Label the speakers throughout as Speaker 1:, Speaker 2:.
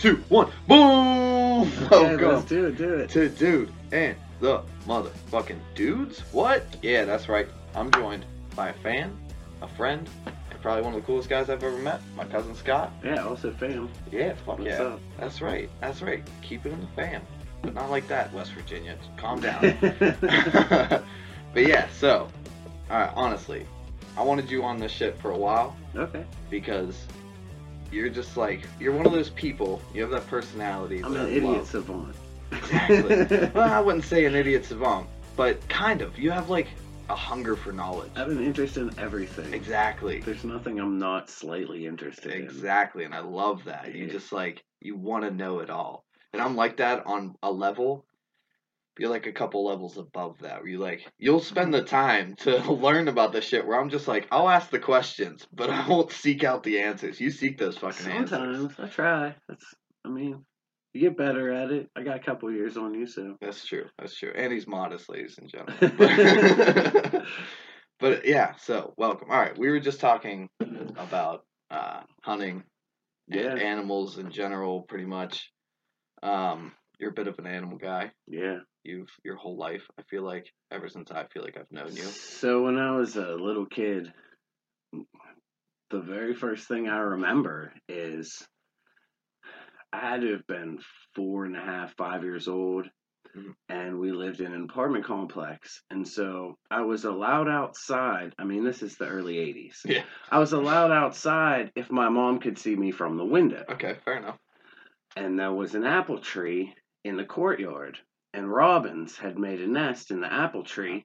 Speaker 1: two, one, boom! Welcome oh,
Speaker 2: let's do it, do it.
Speaker 1: to Dude and the Motherfucking Dudes. What? Yeah, that's right. I'm joined by a fan, a friend, and probably one of the coolest guys I've ever met, my cousin Scott.
Speaker 2: Yeah, also fam.
Speaker 1: Yeah, fuck
Speaker 2: What's
Speaker 1: yeah.
Speaker 2: up?
Speaker 1: That's right. That's right. Keep it in the fam. But not like that, West Virginia. Just calm down. but yeah, so, alright, honestly, I wanted you on this shit for a while
Speaker 2: okay.
Speaker 1: because you're just like, you're one of those people, you have that personality.
Speaker 2: I'm
Speaker 1: that
Speaker 2: an
Speaker 1: I
Speaker 2: idiot
Speaker 1: love.
Speaker 2: savant.
Speaker 1: Exactly. well, I wouldn't say an idiot savant, but kind of. You have like a hunger for knowledge.
Speaker 2: I have an interest in everything.
Speaker 1: Exactly.
Speaker 2: There's nothing I'm not slightly interested in.
Speaker 1: Exactly, and I love that. You just like you want to know it all, and I'm like that on a level. You're like a couple levels above that. Where you like you'll spend the time to learn about the shit. Where I'm just like I'll ask the questions, but I won't seek out the answers. You seek those fucking answers.
Speaker 2: Sometimes I try. That's. I mean, you get better at it. I got a couple years on you, so.
Speaker 1: That's true. That's true. And he's modest, ladies and gentlemen. but yeah, so welcome. All right, we were just talking about uh, hunting
Speaker 2: Yeah.
Speaker 1: animals in general, pretty much. Um, you're a bit of an animal guy.
Speaker 2: Yeah.
Speaker 1: You've your whole life. I feel like ever since I feel like I've known you.
Speaker 2: So when I was a little kid, the very first thing I remember is I had to have been four and a half, five years old,
Speaker 1: Mhm.
Speaker 2: and we lived in an apartment complex. And so I was allowed outside. I mean, this is the early 80s.
Speaker 1: Yeah.
Speaker 2: I was allowed outside if my mom could see me from the window.
Speaker 1: Okay, fair enough.
Speaker 2: And there was an apple tree in the courtyard. And robins had made a nest in the apple tree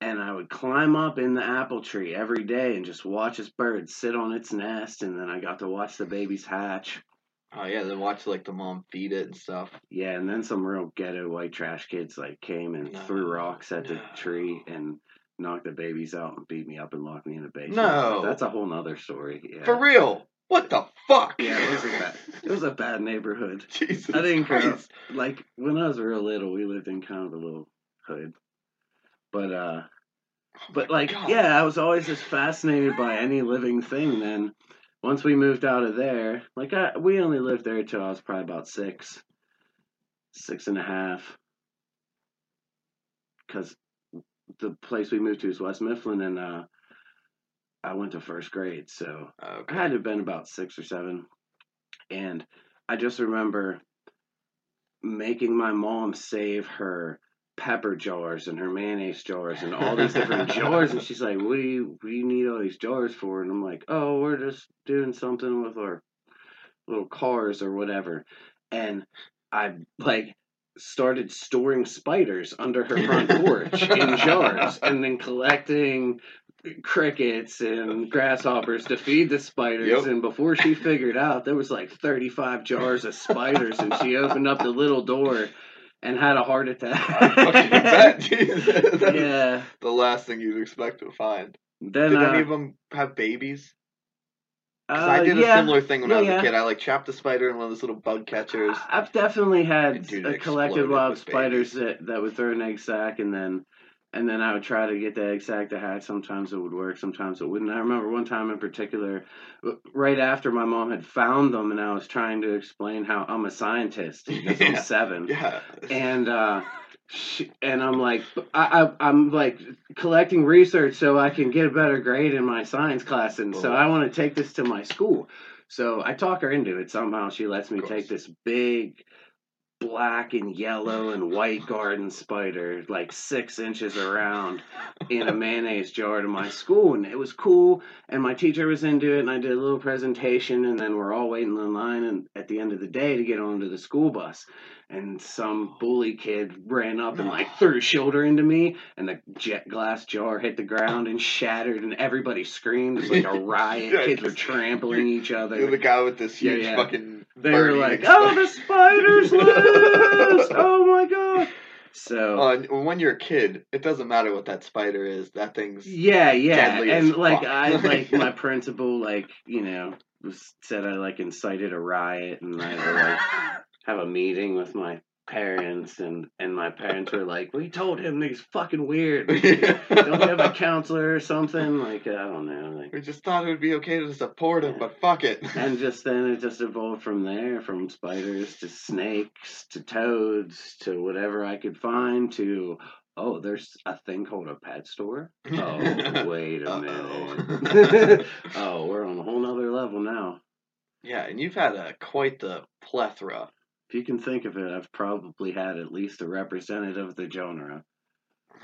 Speaker 2: and I would climb up in the apple tree every day and just watch this bird sit on its nest, and then I got to watch the babies hatch.
Speaker 1: Oh yeah, then watch like the mom feed it and stuff.
Speaker 2: Yeah, and then some real ghetto white trash kids like came and
Speaker 1: No,
Speaker 2: threw rocks at the tree and knocked the babies out and beat me up and locked me in the basement.
Speaker 1: No.
Speaker 2: that's a whole nother story. Yeah,
Speaker 1: For real? What the fuck?
Speaker 2: yeah, it was a bad, it was a bad neighborhood.
Speaker 1: Jesus
Speaker 2: I didn't grow
Speaker 1: Christ.
Speaker 2: like when I was real little. We lived in kind of a little hood, but uh.
Speaker 1: Oh
Speaker 2: But
Speaker 1: my
Speaker 2: like,
Speaker 1: God.
Speaker 2: yeah, I was always just fascinated by any living thing. Then once we moved out of there, like I, we only lived there till I was probably about six, six and a half, because the place we moved to is West Mifflin, and uh, I went to first grade, so I had to have been about six or seven, and I just remember making my mom save her pepper jars and her mayonnaise jars and all these different jars, and she's like, "What do you what do you need all these jars for?" And I'm like, "Oh, we're just doing something with our little cars or whatever," and I like started storing spiders under her front porch in jars and then collecting crickets and grasshoppers to feed the spiders
Speaker 1: Yep.
Speaker 2: and before she figured out there was like 35 jars of spiders and she opened up the little door and had a heart attack
Speaker 1: I.
Speaker 2: Yeah
Speaker 1: the last thing you'd expect to find.
Speaker 2: then
Speaker 1: Did
Speaker 2: uh,
Speaker 1: any of them have babies? Because
Speaker 2: uh,
Speaker 1: I did a
Speaker 2: yeah,
Speaker 1: similar thing when I
Speaker 2: yeah,
Speaker 1: was
Speaker 2: yeah.
Speaker 1: a kid. I like trapped a spider in one of those little bug catchers.
Speaker 2: I've definitely had
Speaker 1: dude,
Speaker 2: a
Speaker 1: exploded
Speaker 2: of spiders
Speaker 1: babies.
Speaker 2: that, that would throw an egg sac and then and then I would try to get the to hatch. Sometimes it would work, sometimes it wouldn't. I remember one time in particular, right after my mom had found them, and I was trying to explain how I'm a scientist because
Speaker 1: Yeah.
Speaker 2: I'm seven,
Speaker 1: Yeah.
Speaker 2: and uh, she, and I'm like, I, I I'm like collecting research so I can get a better grade in my science class, and so I want to take this to my school. So I talk her into it somehow. She lets me take this big black and yellow and white garden spider, like six inches around, in a mayonnaise jar to my school. And it was cool. And my teacher was into it. And I did a little presentation. And then we're all waiting in line and at the end of the day to get onto the school bus. And some bully kid ran up and like threw his shoulder into me. And the jet glass jar hit the ground and shattered. And everybody screamed. It was like a riot.
Speaker 1: Yeah,
Speaker 2: Kids were trampling each other.
Speaker 1: You're the guy with this
Speaker 2: Yeah,
Speaker 1: huge
Speaker 2: yeah.
Speaker 1: fucking.
Speaker 2: They were like, "Oh, the spider's loose! Oh my god!" So
Speaker 1: uh, and when you're a kid, it doesn't matter what that spider is. That thing's
Speaker 2: yeah, yeah, and like
Speaker 1: fuck.
Speaker 2: I like my principal, like you know, was said I like incited a riot, and I like have a meeting with my parents, and and my parents were like, "We told him he's fucking weird. Don't have a counselor or something?" Like I don't know, like.
Speaker 1: we just thought it would be okay to support him, but fuck it.
Speaker 2: And just then it just evolved from there, from spiders to snakes to toads to whatever I could find to oh, there's a thing called a pet store. Oh, wait a minute. oh, we're on a whole nother level now.
Speaker 1: yeah, and you've had a quite the plethora.
Speaker 2: If you can think of it, I've probably had at least a representative of the genre.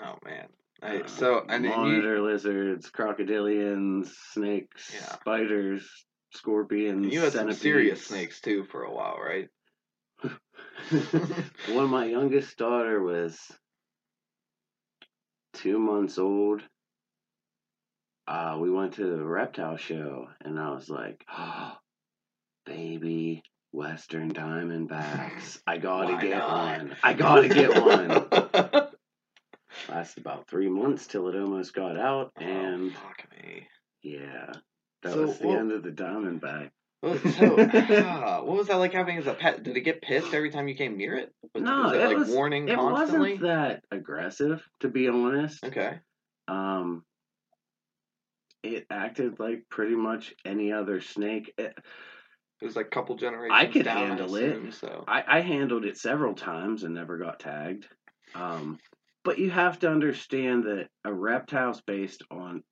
Speaker 1: Oh man. I,
Speaker 2: Uh,
Speaker 1: so and then you,
Speaker 2: monitor lizards, crocodilians, snakes,
Speaker 1: Yeah.
Speaker 2: spiders, scorpions.
Speaker 1: you had some serious snakes too for a while, right?
Speaker 2: when my youngest daughter was two months old, uh, we went to the reptile show, and I was like, oh, "Baby Western Diamondbacks! I gotta
Speaker 1: Why
Speaker 2: get
Speaker 1: not?
Speaker 2: one! I gotta get one!" Lasted about three months till it almost got out, and
Speaker 1: oh, fuck me.
Speaker 2: yeah, that
Speaker 1: So
Speaker 2: was the
Speaker 1: what-
Speaker 2: end of the Diamondback.
Speaker 1: Was, so, ah, what was that like having as a pet? Did it get pissed every time you came near it? Was,
Speaker 2: No,
Speaker 1: was it,
Speaker 2: it
Speaker 1: like
Speaker 2: was-
Speaker 1: warning
Speaker 2: It
Speaker 1: constantly?
Speaker 2: wasn't that aggressive, to be honest.
Speaker 1: Okay.
Speaker 2: Um, it acted like pretty much any other snake. It,
Speaker 1: It was like a couple generations.
Speaker 2: I could
Speaker 1: down,
Speaker 2: handle
Speaker 1: I
Speaker 2: it.
Speaker 1: So
Speaker 2: I, I handled it several times and never got tagged. Um, but you have to understand that a reptile's based on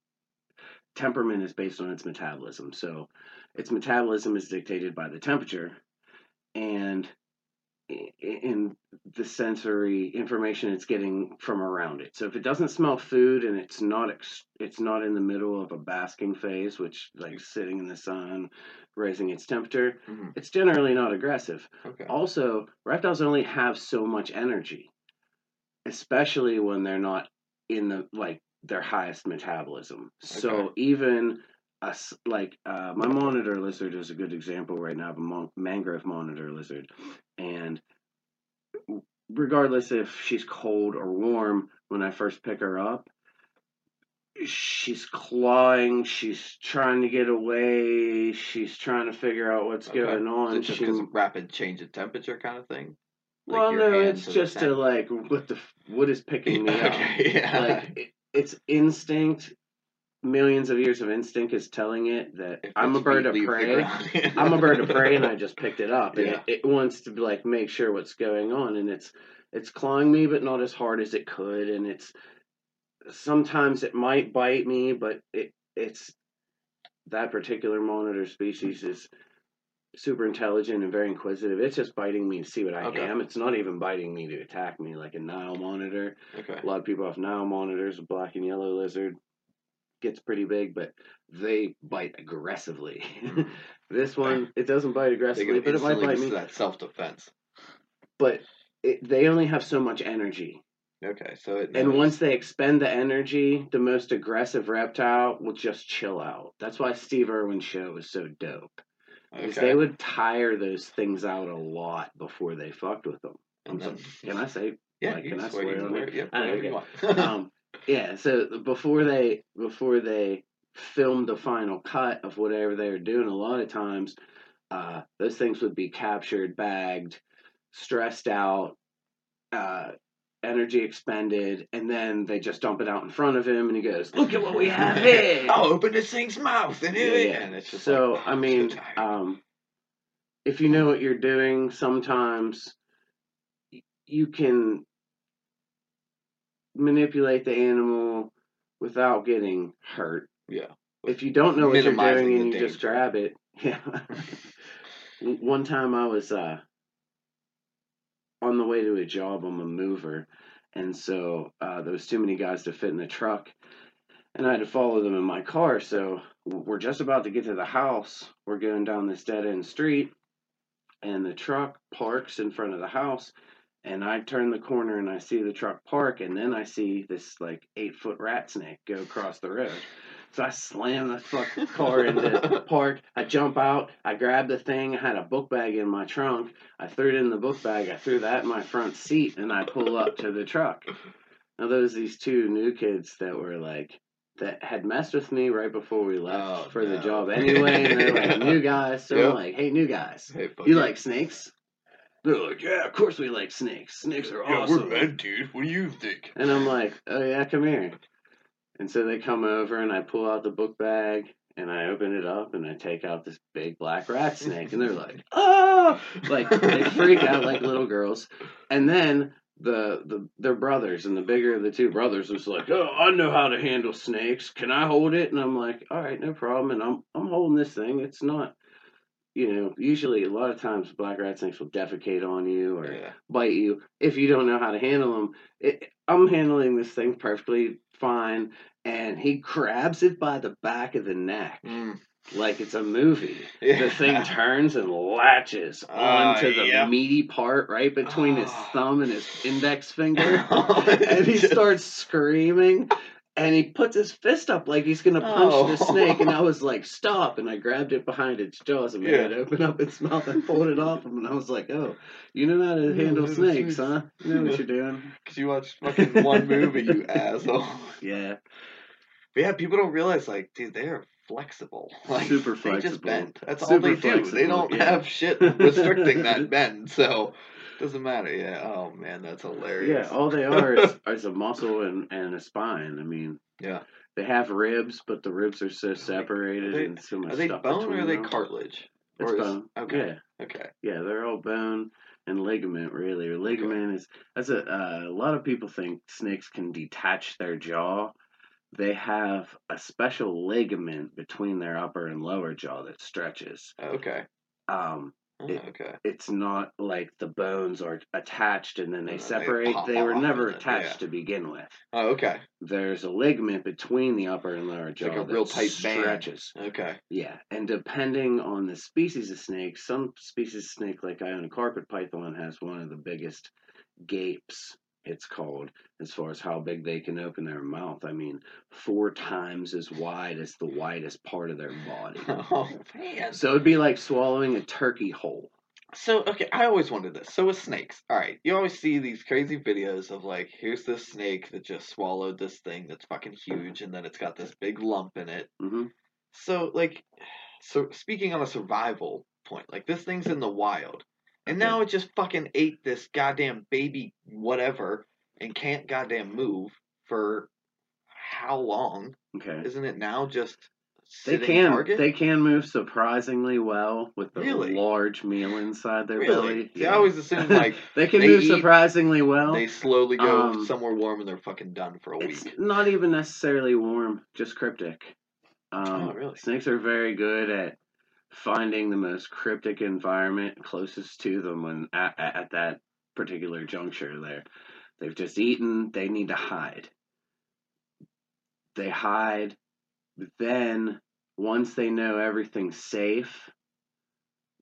Speaker 2: temperament is based on its metabolism. So its metabolism is dictated by the temperature and in the sensory information it's getting from around it. So if it doesn't smell food and it's not ex- it's not in the middle of a basking phase, which like sitting in the sun, raising its temperature,
Speaker 1: Mhm.
Speaker 2: it's generally not aggressive.
Speaker 1: okay.
Speaker 2: Also, reptiles only have so much energy, especially when they're not in the like their highest metabolism. So even us like uh, my monitor lizard is a good example right now of a mon- mangrove monitor lizard, and regardless if she's cold or warm, when I first pick her up. She's clawing. She's trying to get away. She's trying to figure out what's
Speaker 1: Okay.
Speaker 2: going on.
Speaker 1: it just
Speaker 2: She-
Speaker 1: rapid change of temperature kind of thing? Like
Speaker 2: well, no, it's just to like what the what is picking me up.
Speaker 1: yeah.
Speaker 2: Like it, it's instinct. Millions of years of instinct is telling it that
Speaker 1: If
Speaker 2: I'm a bird of prey. I'm a bird of prey, and I just picked it up, and
Speaker 1: Yeah.
Speaker 2: it, it wants to like make sure what's going on, and it's it's clawing me, but not as hard as it could, and it's sometimes it might bite me, but it it's that particular monitor species is super intelligent and very inquisitive. It's just biting me to see what I
Speaker 1: Okay.
Speaker 2: am. It's not even biting me to attack me like a Nile monitor.
Speaker 1: Okay.
Speaker 2: A lot of people have Nile monitors, a black and yellow lizard gets pretty big, but they bite aggressively.
Speaker 1: Mhm.
Speaker 2: this one, it doesn't bite aggressively, but it might bite me.
Speaker 1: that self defense.
Speaker 2: But it, they only have so much energy.
Speaker 1: Okay, so it
Speaker 2: And once they expend the energy, the most aggressive reptile will just chill out. That's why Steve Irwin's show is so dope. Because
Speaker 1: okay.
Speaker 2: they would tire those things out a lot before they fucked with them.
Speaker 1: And then-
Speaker 2: so- can I say?
Speaker 1: yeah,
Speaker 2: like,
Speaker 1: you
Speaker 2: can I
Speaker 1: swear,
Speaker 2: swear
Speaker 1: swear, yep, whatever you
Speaker 2: okay. um, yeah. So before they before they filmed the final cut of whatever they were doing, a lot of times uh, those things would be captured, bagged, stressed out, uh, energy expended, and then they just dump it out in front of him, and he goes, "Look at what we have here."
Speaker 1: I'll open this thing's mouth and
Speaker 2: Yeah,
Speaker 1: it,
Speaker 2: yeah.
Speaker 1: and it's just
Speaker 2: so
Speaker 1: like,
Speaker 2: I mean,
Speaker 1: tired.
Speaker 2: um, if you know what you're doing, sometimes you can manipulate the animal without getting hurt.
Speaker 1: yeah,
Speaker 2: If you don't know what you're doing and you just grab it, yeah. One time I was uh, on the way to a job. I'm a mover, and so uh, there was too many guys to fit in the truck, and I had to follow them in my car. So we're just about to get to the house. We're going down this dead end street, and the truck parks in front of the house. And I turn the corner and I see the truck park, and then I see this like eight foot rat snake go across the road. So I slam the fuck car into park. I jump out. I grab the thing. I had a book bag in my trunk. I threw it in the book bag. I threw that in my front seat, and I pull up to the truck. Now there was these two new kids that were like that had messed with me right before we left
Speaker 1: Oh,
Speaker 2: for the job anyway, and they're like new guys. So
Speaker 1: Yep.
Speaker 2: I'm like, hey, new guys,
Speaker 1: Hey,
Speaker 2: you
Speaker 1: it.
Speaker 2: like snakes? They're like, yeah, of course we like snakes. Snakes are
Speaker 1: yeah,
Speaker 2: awesome.
Speaker 1: we're men, dude. What do you think?
Speaker 2: And I'm like, oh yeah, come here. And so they come over and I pull out the book bag and I open it up and I take out this big black rat snake and they're like, oh, like they freak out like little girls. And then the the their brothers and the bigger of the two brothers was like, oh, I know how to handle snakes. Can I hold it? And I'm like, all right, no problem. And I'm I'm holding this thing. It's not. You know, usually a lot of times black rat snakes will defecate on you or
Speaker 1: Yeah.
Speaker 2: bite you if you don't know how to handle them. It, I'm handling this thing perfectly fine, and he grabs it by the back of the neck
Speaker 1: Mm.
Speaker 2: like it's a movie.
Speaker 1: Yeah.
Speaker 2: The thing turns and latches
Speaker 1: Ah,
Speaker 2: onto the
Speaker 1: yep.
Speaker 2: meaty part right between his
Speaker 1: Ah.
Speaker 2: thumb and his index finger, and he starts screaming. And he puts his fist up like he's gonna punch the
Speaker 1: Oh.
Speaker 2: snake, and I was like, "Stop!" And I grabbed it behind its jaws and made
Speaker 1: Yeah.
Speaker 2: it open up its mouth and pulled it off him. And I was like, "Oh, you know how to handle snakes, huh? You know what you're doing."
Speaker 1: Because you watched fucking one movie, you asshole.
Speaker 2: Yeah,
Speaker 1: But yeah, people don't realize, like, dude, they're flexible. Like,
Speaker 2: Super
Speaker 1: They just bend. That's all
Speaker 2: Super
Speaker 1: they do. They don't
Speaker 2: yeah.
Speaker 1: have shit restricting that bend. So, doesn't matter. Yeah. Oh, man, that's hilarious.
Speaker 2: yeah. All they are is, is a muscle and, and a spine. I mean,
Speaker 1: Yeah.
Speaker 2: they have ribs, but the ribs are so separated
Speaker 1: are they-
Speaker 2: and so much
Speaker 1: Are they
Speaker 2: stuff
Speaker 1: bone or are they
Speaker 2: them.
Speaker 1: cartilage?
Speaker 2: It's
Speaker 1: Or is-
Speaker 2: bone.
Speaker 1: Okay.
Speaker 2: Yeah,
Speaker 1: Okay.
Speaker 2: yeah, they're all bone and ligament. Really, Or ligament is that's a uh, a lot of people think snakes can detach their jaw. They have a special ligament between their upper and lower jaw that stretches.
Speaker 1: Okay.
Speaker 2: Um, It- oh,
Speaker 1: okay.
Speaker 2: it's not like the bones are attached and then they
Speaker 1: And they
Speaker 2: separate.
Speaker 1: pop
Speaker 2: They, were never attached
Speaker 1: yeah.
Speaker 2: to begin with.
Speaker 1: Oh, okay.
Speaker 2: There's a ligament between the upper and lower jaw
Speaker 1: like a real tight band.
Speaker 2: stretches.
Speaker 1: Okay.
Speaker 2: Yeah, and depending on the species of snake, some species of snake, like I own a carpet python, has one of the biggest gapes. It's called as far as how big they can open their mouth. I mean, four times as wide as the widest part of their body.
Speaker 1: Oh, man.
Speaker 2: So it'd be like swallowing a turkey whole.
Speaker 1: So okay, I always wondered this. So with snakes, all right, you always see these crazy videos of like, here's this snake that just swallowed this thing that's fucking huge, and then it's got this big lump in it.
Speaker 2: hmm
Speaker 1: So like, so speaking on a survival point, like this thing's in the wild, and now it just fucking ate this goddamn baby whatever and can't goddamn move for how long?
Speaker 2: Okay.
Speaker 1: Isn't it now just
Speaker 2: They can
Speaker 1: target?
Speaker 2: they can move surprisingly well with the
Speaker 1: Really?
Speaker 2: large meal inside their
Speaker 1: really?
Speaker 2: belly.
Speaker 1: See, I always assumed like
Speaker 2: they can
Speaker 1: they
Speaker 2: move
Speaker 1: eat-
Speaker 2: surprisingly well.
Speaker 1: they slowly go
Speaker 2: um,
Speaker 1: somewhere warm and they're fucking done for a
Speaker 2: It's
Speaker 1: week.
Speaker 2: not even necessarily warm, just cryptic. Um,
Speaker 1: Oh, really?
Speaker 2: Snakes are very good at finding the most cryptic environment closest to them when at, at, at that particular juncture. There, they've just eaten. They need to hide. They hide. Then, once they know everything's safe,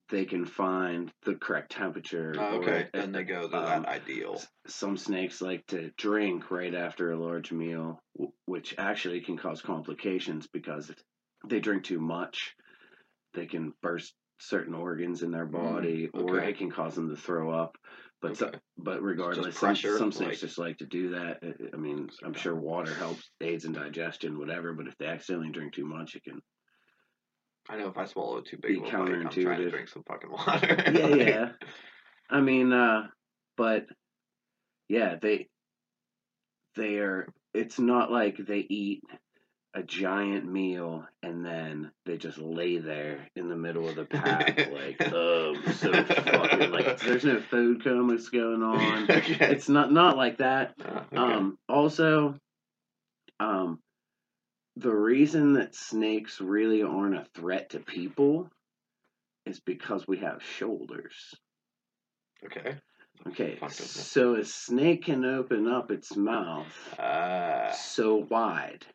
Speaker 2: they can find the correct temperature.
Speaker 1: Oh,
Speaker 2: or,
Speaker 1: okay, then they go to
Speaker 2: um,
Speaker 1: that ideal.
Speaker 2: some snakes like to drink right after a large meal, which actually can cause complications because they drink too much. They can burst certain organs in their body, or
Speaker 1: Mm, okay.
Speaker 2: it can cause them to throw up. But so- but regardless, some,
Speaker 1: pressure,
Speaker 2: some snakes
Speaker 1: like-
Speaker 2: just like to do that. I- mean, I'm sure water helps aids in digestion, whatever. But if they accidentally drink too much, it can.
Speaker 1: I know if I swallow too big a bite, I'm trying to
Speaker 2: counterintuitive.
Speaker 1: drink some fucking water.
Speaker 2: Yeah,
Speaker 1: Like,
Speaker 2: yeah. I mean, uh, but yeah, they they are. It's not like they eat a giant meal and then they just lay there in the middle of the pack, like, oh, so fucking like there's no food comas going on.
Speaker 1: okay.
Speaker 2: It's not not like that.
Speaker 1: Oh, okay.
Speaker 2: Um, also, um, the reason that snakes really aren't a threat to people is because we have shoulders.
Speaker 1: okay.
Speaker 2: Okay,
Speaker 1: Fuck is it?
Speaker 2: so a snake can open up its mouth
Speaker 1: Uh,
Speaker 2: so wide,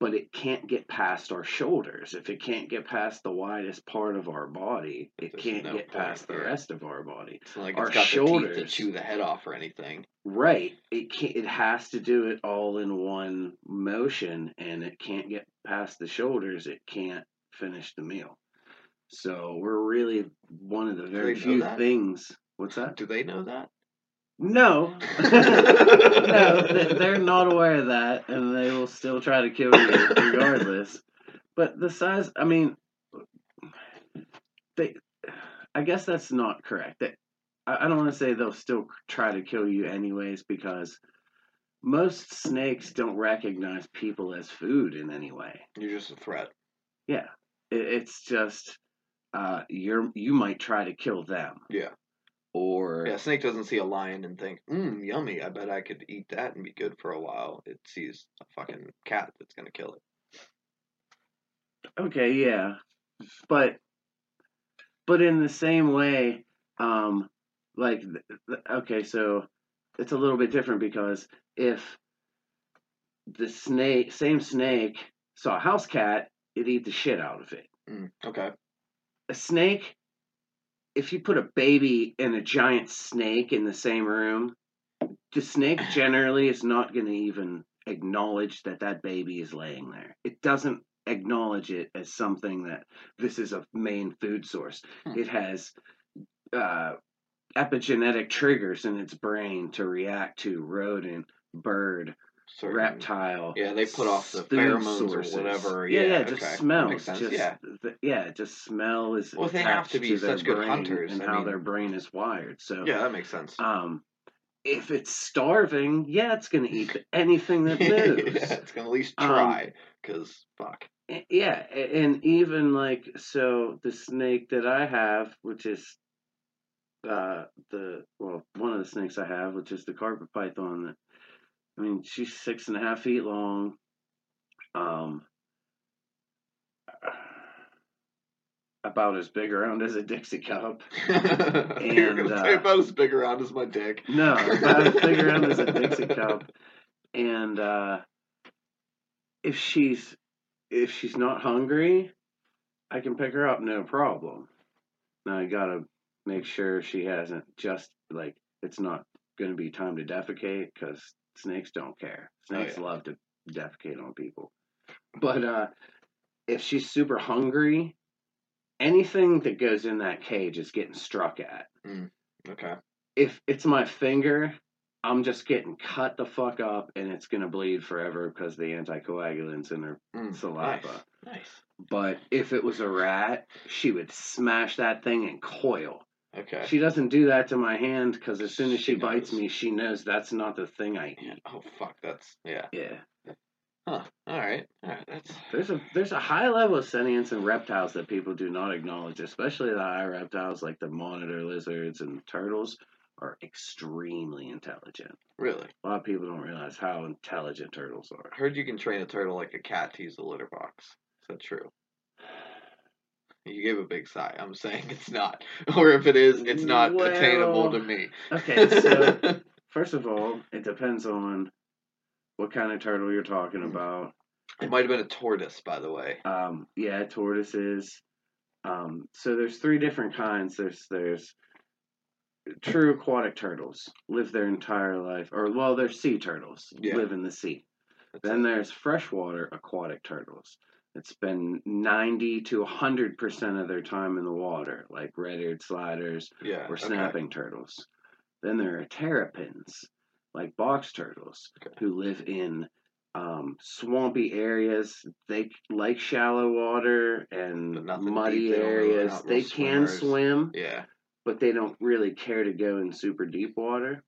Speaker 2: but it can't get past our shoulders. If it can't get past the widest part of our body, it
Speaker 1: There's
Speaker 2: can't
Speaker 1: no
Speaker 2: get past the rest of our body.
Speaker 1: it's like
Speaker 2: our
Speaker 1: it's got the teeth to chew the head off or anything.
Speaker 2: Right. It can It has to do it all in one motion, and it can't get past the shoulders. It can't finish the meal. So we're really one of the very few things. What's that?
Speaker 1: Do they know that?
Speaker 2: No, no, they- they're not aware of that, and they will still try to kill you regardless. But the size, I mean, they, I guess that's not correct. That I, I don't want to say they'll still try to kill you anyways because most snakes don't recognize people as food in any way.
Speaker 1: You're just a threat.
Speaker 2: Yeah, it, it's just uh, you're you might try to kill them.
Speaker 1: Yeah.
Speaker 2: Or
Speaker 1: Yeah, snake doesn't see a lion and think, mmm, yummy, I bet I could eat that and be good for a while. It sees a fucking cat that's gonna kill it.
Speaker 2: okay, yeah, but but in the same way, um, like th- th- okay, so it's a little bit different because if the snake, same snake, saw a house cat, it'd eat the shit out of it.
Speaker 1: Mm, okay.
Speaker 2: a snake if you put a baby and a giant snake in the same room the snake generally is not going to even acknowledge that that baby is laying there it doesn't acknowledge it as something that this is a main food source
Speaker 1: Hmm.
Speaker 2: it has uh, epigenetic triggers in its brain to react to rodent bird
Speaker 1: Certain-
Speaker 2: reptile
Speaker 1: Yeah, they put off the pheromones
Speaker 2: sources.
Speaker 1: or whatever.
Speaker 2: Yeah,
Speaker 1: Yeah,
Speaker 2: yeah, just
Speaker 1: That
Speaker 2: smells. Just
Speaker 1: yeah.
Speaker 2: the, yeah, just smell is
Speaker 1: Well, they have to be
Speaker 2: to their
Speaker 1: such good hunters,
Speaker 2: and
Speaker 1: I
Speaker 2: how
Speaker 1: mean-
Speaker 2: their brain is wired. So,
Speaker 1: Yeah, that makes sense.
Speaker 2: um, if it's starving, yeah, it's gonna eat anything that moves.
Speaker 1: yeah, it's gonna at least
Speaker 2: Um,
Speaker 1: try. Cause fuck.
Speaker 2: Eh, Yeah, and even like so, the snake that I have, which is uh the well, one of the snakes I have, which is the carpet python. That I mean, she's six and a half feet long. Um, about as big around as a Dixie cup.
Speaker 1: You're
Speaker 2: and,
Speaker 1: gonna say
Speaker 2: uh,
Speaker 1: about as big around as my dick.
Speaker 2: No, about as big around as a Dixie cup. And uh, if she's if she's not hungry, I can pick her up no problem. Now I gotta make sure she hasn't just like it's not going to be time to defecate because snakes don't care.
Speaker 1: Oh,
Speaker 2: Snakes
Speaker 1: yeah.
Speaker 2: love to defecate on people. But uh, if she's super hungry, anything that goes in that cage is getting struck at
Speaker 1: Okay.
Speaker 2: if it's my finger, I'm just getting cut the fuck up and it's gonna bleed forever because the anticoagulants in her
Speaker 1: Mm,
Speaker 2: saliva.
Speaker 1: Nice. nice.
Speaker 2: But if it was a rat, she would smash that thing and coil.
Speaker 1: Okay.
Speaker 2: She doesn't do that to my hand because as soon as she,
Speaker 1: She
Speaker 2: bites me, she knows that's not the thing I eat.
Speaker 1: Oh fuck. That's yeah.
Speaker 2: Yeah.
Speaker 1: Huh. All right. All right. That's
Speaker 2: There's a there's a high level of sentience in reptiles that people do not acknowledge, especially the high reptiles like the monitor lizards and turtles are extremely intelligent.
Speaker 1: really.
Speaker 2: A lot of people don't realize how intelligent turtles are.
Speaker 1: I heard you can train a turtle like a cat to use a litter box. Is that true? You gave a big sigh. I'm saying it's not, or if it is, it's not attainable to me.
Speaker 2: Okay, so first of all, it depends on what kind of turtle you're talking
Speaker 1: Mm.
Speaker 2: about.
Speaker 1: it might have been a tortoise, by the way.
Speaker 2: Um, yeah, tortoises. Um, so there's three different kinds. There's there's true aquatic turtles live their entire life, or well, they're sea turtles
Speaker 1: Yeah.
Speaker 2: live in the sea.
Speaker 1: That's
Speaker 2: Then
Speaker 1: it.
Speaker 2: there's freshwater aquatic turtles that spend 90 to 100% of their time in the water, like red eared sliders
Speaker 1: yeah.
Speaker 2: or
Speaker 1: okay.
Speaker 2: snapping turtles. Then there are terrapins, like box turtles,
Speaker 1: Okay.
Speaker 2: who live in um, swampy areas. They like shallow water and muddy
Speaker 1: deep, they don't really-
Speaker 2: areas. They can
Speaker 1: swimmers.
Speaker 2: swim,
Speaker 1: Yeah.
Speaker 2: but they don't really care to go in super deep water.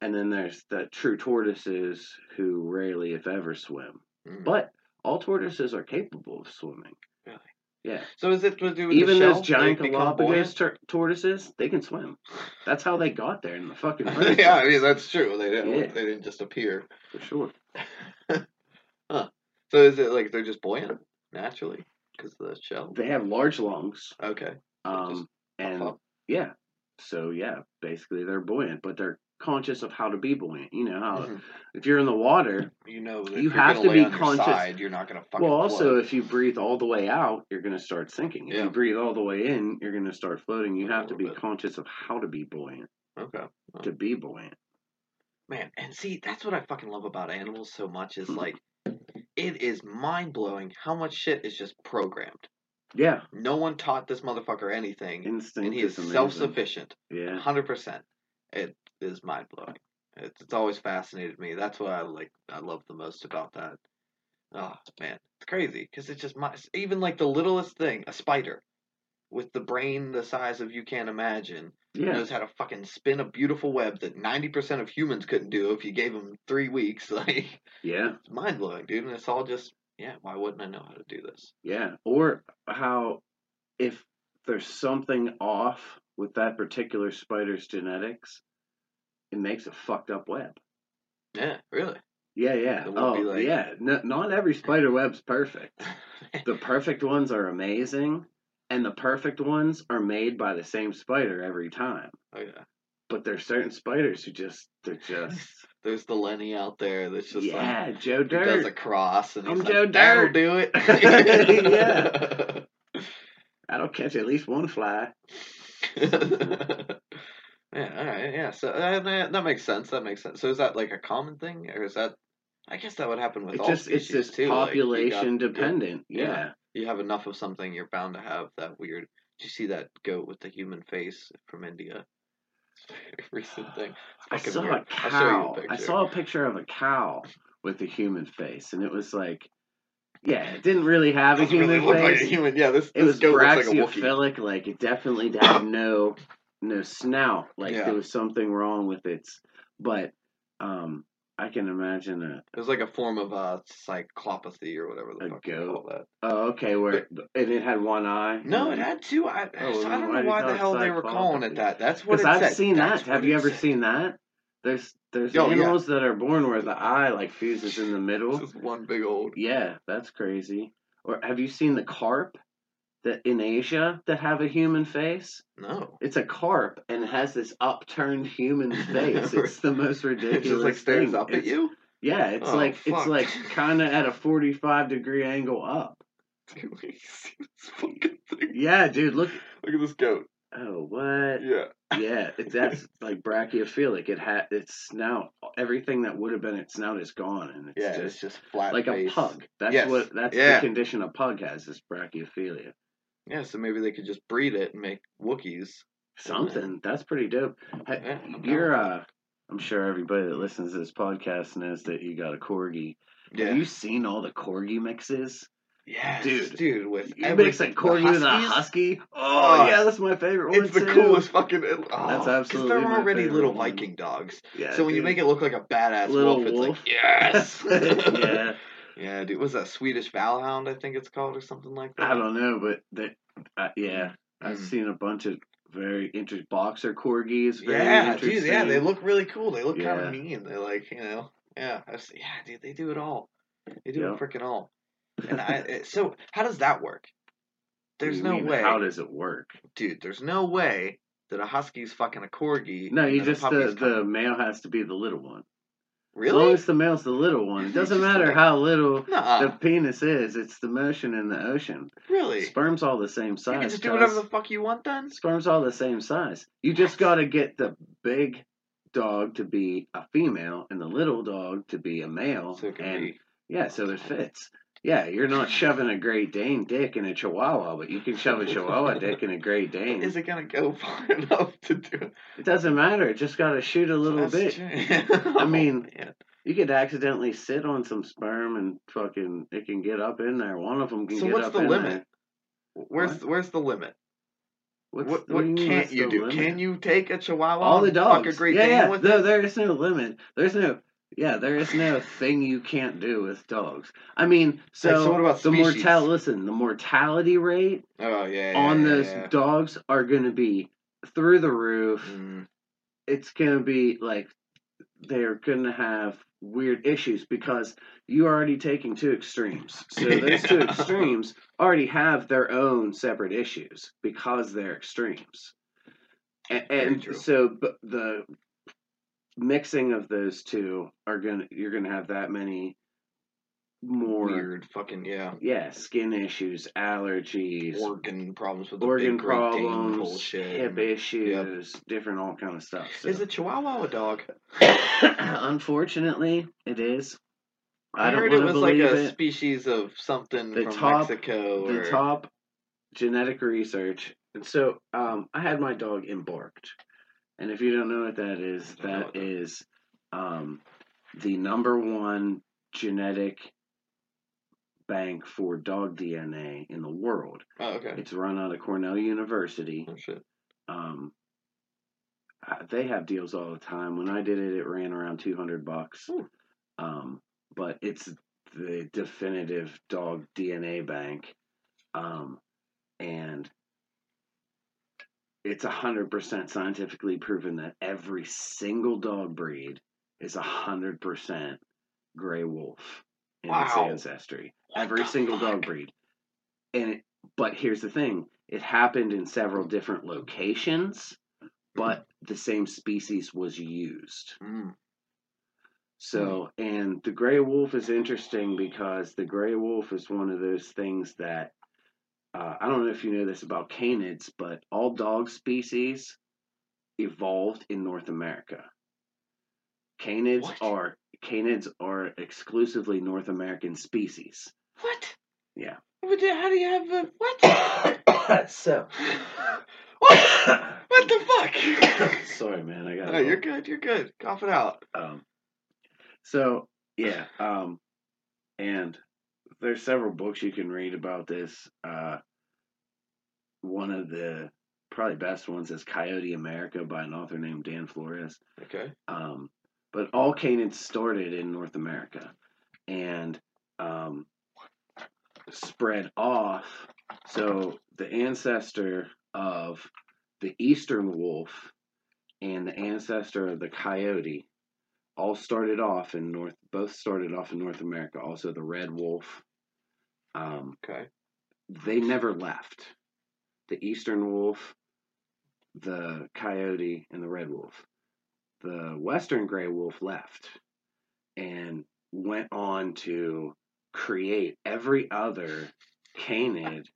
Speaker 2: And then there's the true tortoises who rarely, if ever, swim.
Speaker 1: Mm.
Speaker 2: But all tortoises are capable of swimming.
Speaker 1: Really?
Speaker 2: Yeah.
Speaker 1: So is it to do with
Speaker 2: Even
Speaker 1: the shell?
Speaker 2: Even those giant Galapagos tur- tortoises, they can swim. That's how they got there in the fucking first
Speaker 1: yeah, I mean that's true. They didn't.
Speaker 2: Yeah.
Speaker 1: They didn't just appear.
Speaker 2: for sure.
Speaker 1: huh. So is it like they're just buoyant naturally because of the shell?
Speaker 2: They have large lungs,
Speaker 1: Okay.
Speaker 2: um, and yeah, so yeah, basically they're buoyant, but they're conscious of how to be buoyant. You know how
Speaker 1: Mhm.
Speaker 2: if you're in the water,
Speaker 1: You know,
Speaker 2: You have
Speaker 1: lay
Speaker 2: be conscious-
Speaker 1: Side, you're not gonna fucking.
Speaker 2: well, also
Speaker 1: float.
Speaker 2: if you breathe all the way out, you're going to start sinking. If
Speaker 1: Yeah.
Speaker 2: you breathe all the way in, you're going to start floating. You have to be
Speaker 1: bit.
Speaker 2: conscious of how to be buoyant.
Speaker 1: okay.
Speaker 2: To be buoyant.
Speaker 1: Man, and see, that's what I fucking love about animals so much is
Speaker 2: Mhm.
Speaker 1: like, it is mind blowing how much shit is just programmed.
Speaker 2: Yeah,
Speaker 1: No one taught this motherfucker anything,
Speaker 2: instinct
Speaker 1: and he is
Speaker 2: amazing.
Speaker 1: self sufficient.
Speaker 2: Yeah.
Speaker 1: hundred percent. It is mind blowing. It's it's always fascinated me. That's what I like. I love the most about that. Oh man, it's crazy because it's just my even like the littlest thing, a spider, with the brain the size of you can't imagine,
Speaker 2: Yeah.
Speaker 1: knows how to fucking spin a beautiful web that ninety percent of humans couldn't do if you gave them three weeks? Like
Speaker 2: Yeah.
Speaker 1: it's mind blowing, dude. And it's all just yeah. Why wouldn't I know how to do this?
Speaker 2: Yeah. Or how if there's something off with that particular spider's genetics, makes a fucked up web.
Speaker 1: Yeah, really.
Speaker 2: Yeah, yeah. Oh,
Speaker 1: like-
Speaker 2: yeah. No, not every spider web's perfect. The perfect ones are amazing, and the perfect ones are made by the same spider every time.
Speaker 1: oh yeah.
Speaker 2: But there's certain spiders who just they're just
Speaker 1: There's the Lenny out there that's just
Speaker 2: yeah,
Speaker 1: like
Speaker 2: Joe
Speaker 1: who does a cross and
Speaker 2: I'm
Speaker 1: like,
Speaker 2: Joe
Speaker 1: That'll
Speaker 2: Dirt."
Speaker 1: do it.
Speaker 2: Yeah. That'll catch at least one fly.
Speaker 1: Yeah, all right, yeah. So uh, that, that makes sense. That makes sense. So is that like a common thing, or is that? I guess that would happen with
Speaker 2: It
Speaker 1: all
Speaker 2: just
Speaker 1: species
Speaker 2: it's just
Speaker 1: too. like, got-
Speaker 2: population dependent.
Speaker 1: yeah.
Speaker 2: yeah.
Speaker 1: you have enough of something, you're bound to have that weird. Did you see that goat with the human face from India? Recent thing.
Speaker 2: I saw
Speaker 1: weird.
Speaker 2: a
Speaker 1: I'll show you
Speaker 2: cow.
Speaker 1: a
Speaker 2: I saw a picture of a cow with a human face, and it was like, yeah, it didn't really have a
Speaker 1: Doesn't really
Speaker 2: human
Speaker 1: look like
Speaker 2: face.
Speaker 1: a human. Yeah, this,
Speaker 2: it
Speaker 1: this
Speaker 2: was
Speaker 1: goat looks like a Wookiee.
Speaker 2: like it definitely had no no snout. Like
Speaker 1: Yeah.
Speaker 2: there was something wrong with its. But um, I can imagine a
Speaker 1: It was like a form of uh, cyclopathy or whatever the fuck you
Speaker 2: goat?
Speaker 1: call that.
Speaker 2: oh okay where and it had one eye.
Speaker 1: No, it had two. I,
Speaker 2: Oh,
Speaker 1: so I don't know why the hell they were calling it that. That's what
Speaker 2: Because I've
Speaker 1: said.
Speaker 2: seen
Speaker 1: That's
Speaker 2: that. Have you ever
Speaker 1: said.
Speaker 2: seen that? There's there's
Speaker 1: Oh, yeah.
Speaker 2: animals that are born where the eye like fuses in the middle.
Speaker 1: Just one big old.
Speaker 2: Yeah, that's crazy. Or have you seen the carp that in Asia that have a human face?
Speaker 1: No.
Speaker 2: It's a carp and it has this upturned human face. It's the most ridiculous.
Speaker 1: It just like stares
Speaker 2: thing.
Speaker 1: up at you.
Speaker 2: Yeah, it's
Speaker 1: Oh,
Speaker 2: like
Speaker 1: fuck.
Speaker 2: it's like kind of at a forty-five degree angle up.
Speaker 1: Dude, you see this fucking thing?
Speaker 2: Yeah, dude, look.
Speaker 1: Look at this goat.
Speaker 2: Oh, what?
Speaker 1: Yeah.
Speaker 2: Yeah, it's that's like brachiophilic. It had its snout. Everything that would have been its snout is gone, and it's
Speaker 1: Yeah,
Speaker 2: just
Speaker 1: it's just flat
Speaker 2: like
Speaker 1: face.
Speaker 2: a pug. That's
Speaker 1: Yes,
Speaker 2: what that's
Speaker 1: yeah.
Speaker 2: the condition a pug has is brachiophilia.
Speaker 1: Yeah, so maybe they could just breed it and make Wookiees.
Speaker 2: Something that's pretty dope. Hey,
Speaker 1: Yeah, I'm
Speaker 2: You're uh, I'm sure everybody that listens to this podcast knows that you got a corgi.
Speaker 1: Yeah.
Speaker 2: Have you seen all the corgi mixes?
Speaker 1: yes,
Speaker 2: Dude,
Speaker 1: dude, with
Speaker 2: You
Speaker 1: every-
Speaker 2: mix a
Speaker 1: the
Speaker 2: corgi with a husky. Oh,
Speaker 1: Oh,
Speaker 2: yeah, that's my favorite one
Speaker 1: It's the
Speaker 2: too.
Speaker 1: coolest fucking. Oh,
Speaker 2: That's absolutely
Speaker 1: they're already little
Speaker 2: one.
Speaker 1: Viking dogs.
Speaker 2: Yeah,
Speaker 1: so when you make it look like a badass
Speaker 2: Little
Speaker 1: wolf, it's like yes.
Speaker 2: yeah,
Speaker 1: yeah, dude. Was that Swedish Vallhund? I think it's called or something like that.
Speaker 2: I don't know, but they, uh, yeah, I've
Speaker 1: Mm.
Speaker 2: seen a bunch of very interesting boxer corgis. Very
Speaker 1: Yeah, dude. Yeah, they look really cool. They look kind of mean. They're like you know. Yeah, I've yeah, dude. They do it all. They do
Speaker 2: Yeah.
Speaker 1: it freaking all. And I it- so how does that work? There's no
Speaker 2: mean,
Speaker 1: way,
Speaker 2: How does it work?
Speaker 1: dude. There's no way that a husky's fucking a corgi.
Speaker 2: No, you just the the male has to be the little one. As long as the male's the little one, it doesn't matter how little
Speaker 1: Nuh-uh.
Speaker 2: the penis is. It's the motion in the ocean.
Speaker 1: really.
Speaker 2: Sperm's all the same size.
Speaker 1: You can just do whatever the fuck you want then.
Speaker 2: Sperm's all the same size. You just got to get the big dog to be a female and the little dog to be a male.
Speaker 1: So
Speaker 2: and
Speaker 1: be.
Speaker 2: yeah, so it fits. Yeah, you're not shoving a Great Dane dick in a Chihuahua, but you can shove a Chihuahua dick in a Great Dane.
Speaker 1: Is it gonna go far enough to do it?
Speaker 2: It doesn't matter. It just got to shoot a little
Speaker 1: That's
Speaker 2: bit. I oh, mean,
Speaker 1: Oh, man.
Speaker 2: You could accidentally sit on some sperm and fucking it can get up in there. One of them can get up in.
Speaker 1: So
Speaker 2: get
Speaker 1: what's
Speaker 2: up
Speaker 1: the
Speaker 2: in
Speaker 1: limit?
Speaker 2: there.
Speaker 1: Where's where's the limit?
Speaker 2: What's,
Speaker 1: what what
Speaker 2: mean,
Speaker 1: can't you do?
Speaker 2: limit?
Speaker 1: Can you take a Chihuahua?
Speaker 2: All the
Speaker 1: and fuck
Speaker 2: dogs.
Speaker 1: a Great
Speaker 2: yeah,
Speaker 1: Dane
Speaker 2: yeah. No, there is no limit. There's no. Yeah, there is no thing you can't do with dogs. I mean, so,
Speaker 1: so what about
Speaker 2: the mortality? Listen, the mortality rate
Speaker 1: Oh yeah. yeah
Speaker 2: on
Speaker 1: yeah,
Speaker 2: those
Speaker 1: yeah.
Speaker 2: dogs are going to be through the roof.
Speaker 1: Mm,
Speaker 2: It's going to be like they're going to have weird issues because you're already taking two extremes. So those two extremes already have their own separate issues because they're extremes. And, and so but the mixing of those two are to you're to have that many more
Speaker 1: Weird fucking yeah.
Speaker 2: yeah, skin issues, allergies,
Speaker 1: Organ problems with the
Speaker 2: organ
Speaker 1: big
Speaker 2: problems,
Speaker 1: bullshit.
Speaker 2: hip issues, different all kind of stuff. So.
Speaker 1: Is a Chihuahua a dog?
Speaker 2: Unfortunately, it is. I,
Speaker 1: I,
Speaker 2: don't
Speaker 1: heard it was like a
Speaker 2: it.
Speaker 1: species of something
Speaker 2: The
Speaker 1: from
Speaker 2: top-
Speaker 1: Mexico.
Speaker 2: The
Speaker 1: or...
Speaker 2: top genetic research. And so, um, I had my dog embarked, and if you don't know what that is,
Speaker 1: I don't know
Speaker 2: that
Speaker 1: that
Speaker 2: is um, the number one genetic bank for dog DNA in the world.
Speaker 1: Oh okay.
Speaker 2: It's run out of Cornell University.
Speaker 1: Oh shit.
Speaker 2: Um, they have deals all the time. When I did it, it ran around two hundred bucks.
Speaker 1: Ooh.
Speaker 2: Um, but it's the definitive dog DNA bank, um, and it's a hundred percent scientifically proven that every single dog breed is a hundred percent gray wolf in its ancestry.
Speaker 1: What
Speaker 2: every single
Speaker 1: fuck?
Speaker 2: dog breed, and it, but here's the thing: it happened in several different locations, but the same species was used.
Speaker 1: Mm.
Speaker 2: So, and the gray wolf is interesting because the gray wolf is one of those things that uh, I don't know if you know this about canids, but all dog species evolved in North America. Canids
Speaker 1: What?
Speaker 2: are canids are exclusively North American species.
Speaker 1: What?
Speaker 2: Yeah.
Speaker 1: But how do you have a what?
Speaker 2: so,
Speaker 1: what? What the fuck?
Speaker 2: sorry, man, I got.
Speaker 1: no, you're good. You're good. Cough it out.
Speaker 2: Um, so yeah, um, and there's several books you can read about this. Uh, one of the probably best ones is Coyote America by an author named Dan Flores.
Speaker 1: Okay.
Speaker 2: Um, but all canids started in North America and um, spread off. So the ancestor of the eastern wolf and the ancestor of the coyote all started off in North. Both started off in North America. Also, the red wolf. Um,
Speaker 1: Okay.
Speaker 2: they never left. The eastern wolf, the coyote, and the red wolf. The western gray wolf left and went on to create every other canid.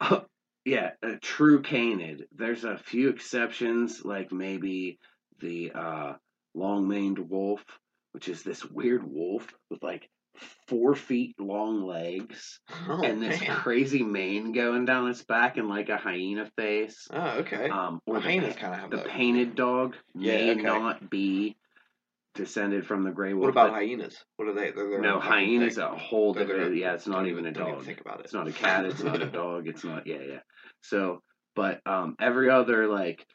Speaker 2: yeah, a true canid. There's a few exceptions, like maybe the uh, long maned wolf, which is this weird wolf with like four feet long legs
Speaker 1: Oh,
Speaker 2: and this
Speaker 1: man.
Speaker 2: crazy mane going down its back and like a hyena face.
Speaker 1: Oh, okay.
Speaker 2: Um, or
Speaker 1: Well,
Speaker 2: the,
Speaker 1: hyenas kind of have
Speaker 2: the painted dog
Speaker 1: Yeah,
Speaker 2: may
Speaker 1: okay.
Speaker 2: not be descended from the gray wolf.
Speaker 1: What about hyenas? What are they? They're
Speaker 2: no, hyenas
Speaker 1: thing.
Speaker 2: a whole different. Yeah, it's not
Speaker 1: don't
Speaker 2: even a dog.
Speaker 1: think about it.
Speaker 2: It's not a cat. It's not a dog. It's not. Yeah, yeah. So, but um, every other like,